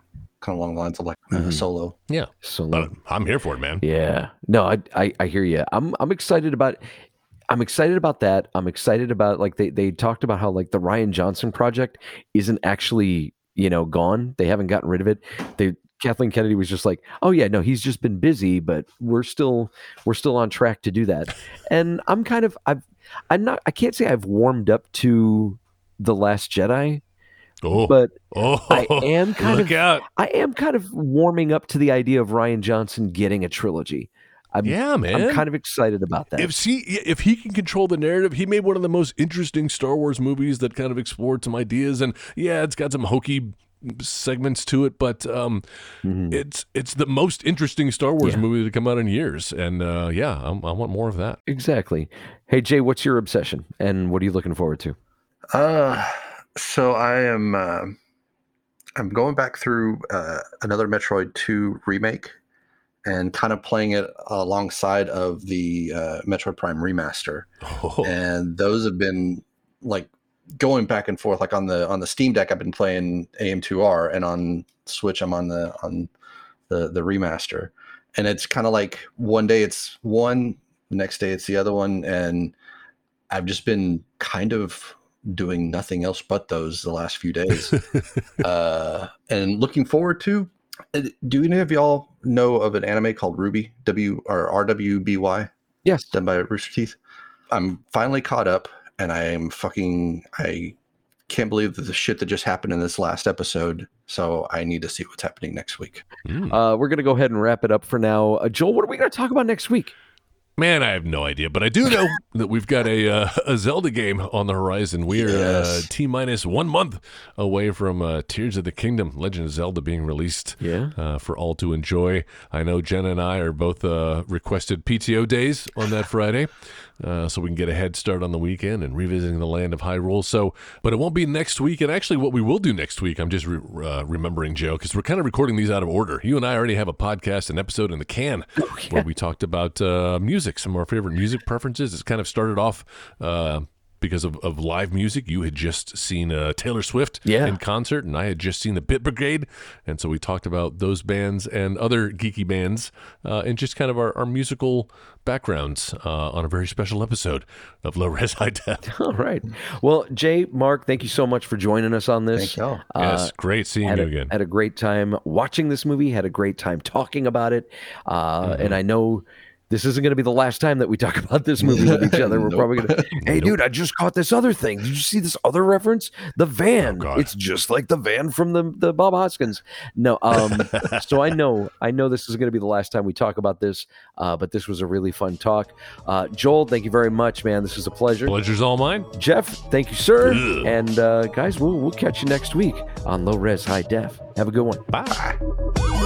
S5: Kind of along the lines of like uh,
S7: Mhm.
S5: Solo.
S8: Yeah,
S7: So
S8: but I'm here for it, man.
S7: Yeah. No, I, I I hear you. I'm I'm excited about I'm excited about that. I'm excited about like they they talked about how like the Rian Johnson project isn't actually, you know, gone. They haven't gotten rid of it. They Kathleen Kennedy was just like, "Oh yeah, no, he's just been busy, but we're still we're still on track to do that." And I'm kind of I've I'm not I can't say I've warmed up to the last Jedi,
S8: Oh,
S7: but
S8: oh,
S7: I am kind
S8: look
S7: of
S8: out!
S7: I am kind of warming up to the idea of Rian Johnson getting a trilogy. I'm
S8: Yeah, man.
S7: I'm kind of excited about that.
S8: If he if he can control the narrative, he made one of the most interesting Star Wars movies that kind of explored some ideas, and yeah, it's got some hokey segments to it, but um,
S7: Mhm.
S8: it's it's the most interesting Star Wars
S7: Yeah.
S8: movie to come out in years, and uh, yeah, I'm, I want more of that.
S7: Exactly. Hey Jay, what's your obsession, and what are you looking forward to?
S5: Uh, so I am. Uh, I'm going back through uh, another Metroid Two remake, and kind of playing it alongside of the uh, Metroid Prime remaster.
S8: Oh,
S5: And those have been like going back and forth. Like on the on the Steam Deck, I've been playing AM2R, and on Switch, I'm on the on the the remaster. And it's kind of like one day it's one, the next day it's the other one, and I've just been kind of doing nothing else but those the last few days. uh, and looking forward to. uh, Do any of y'all know of an anime called Ruby W or RWBY
S7: Yes.
S5: done by Rooster Teeth? I'm finally caught up, and I am fucking. I can't believe the shit that just happened in this last episode. So I need to see what's happening next week.
S8: Mm.
S7: Uh, we're going to go ahead and wrap it up for now. Uh, Joel, what are we going to talk about next week?
S8: Man, I have no idea, but I do know that we've got a uh, a Zelda game on the horizon. We are uh, t minus one month away from uh, Tears of the Kingdom, Legend of Zelda, being released
S7: Yeah.
S8: uh, for all to enjoy. I know Jen and I are both uh, requested PTO days on that Friday, uh, so we can get a head start on the weekend and revisiting the land of high Hyrule. So, but it won't be next week. And actually, what we will do next week, I'm just re- uh, remembering Joe because we're kind of recording these out of order. You and I already have a podcast, an episode in the can, where we talked about uh, music, some of our favorite music preferences. It's kind of started off. Because of, of live music, you had just seen uh, Taylor Swift
S7: Yeah.
S8: in concert, and I had just seen the Bit Brigade, and so we talked about those bands and other geeky bands, uh, and just kind of our, our musical backgrounds uh, on a very special episode of Low Res High Def.
S7: All right. Well, Jay, Mark, thank you so much for joining us on this.
S5: Thank y'all.
S7: Uh,
S8: yes, great seeing you
S7: a,
S8: again.
S7: had a great time watching this movie. Had a great time talking about it, uh,
S8: Mm-hmm.
S7: and I know this isn't going to be the last time that we talk about this movie with each other. We're
S5: Nope.
S7: probably going to. Hey, dude, I just caught this other thing. Did you see this other reference? The van.
S8: Oh,
S7: it's just like the van from the the Bob Hoskins. No, um, so I know I know this is going to be the last time we talk about this, uh, but this was a really fun talk. Uh, Joel, thank you very much, man. This was a pleasure.
S8: Pleasure's all mine.
S7: Jeff, thank you, sir.
S8: Ugh.
S7: And uh, guys, we'll we'll catch you next week on Low Res High Def. Have a good one.
S8: Bye.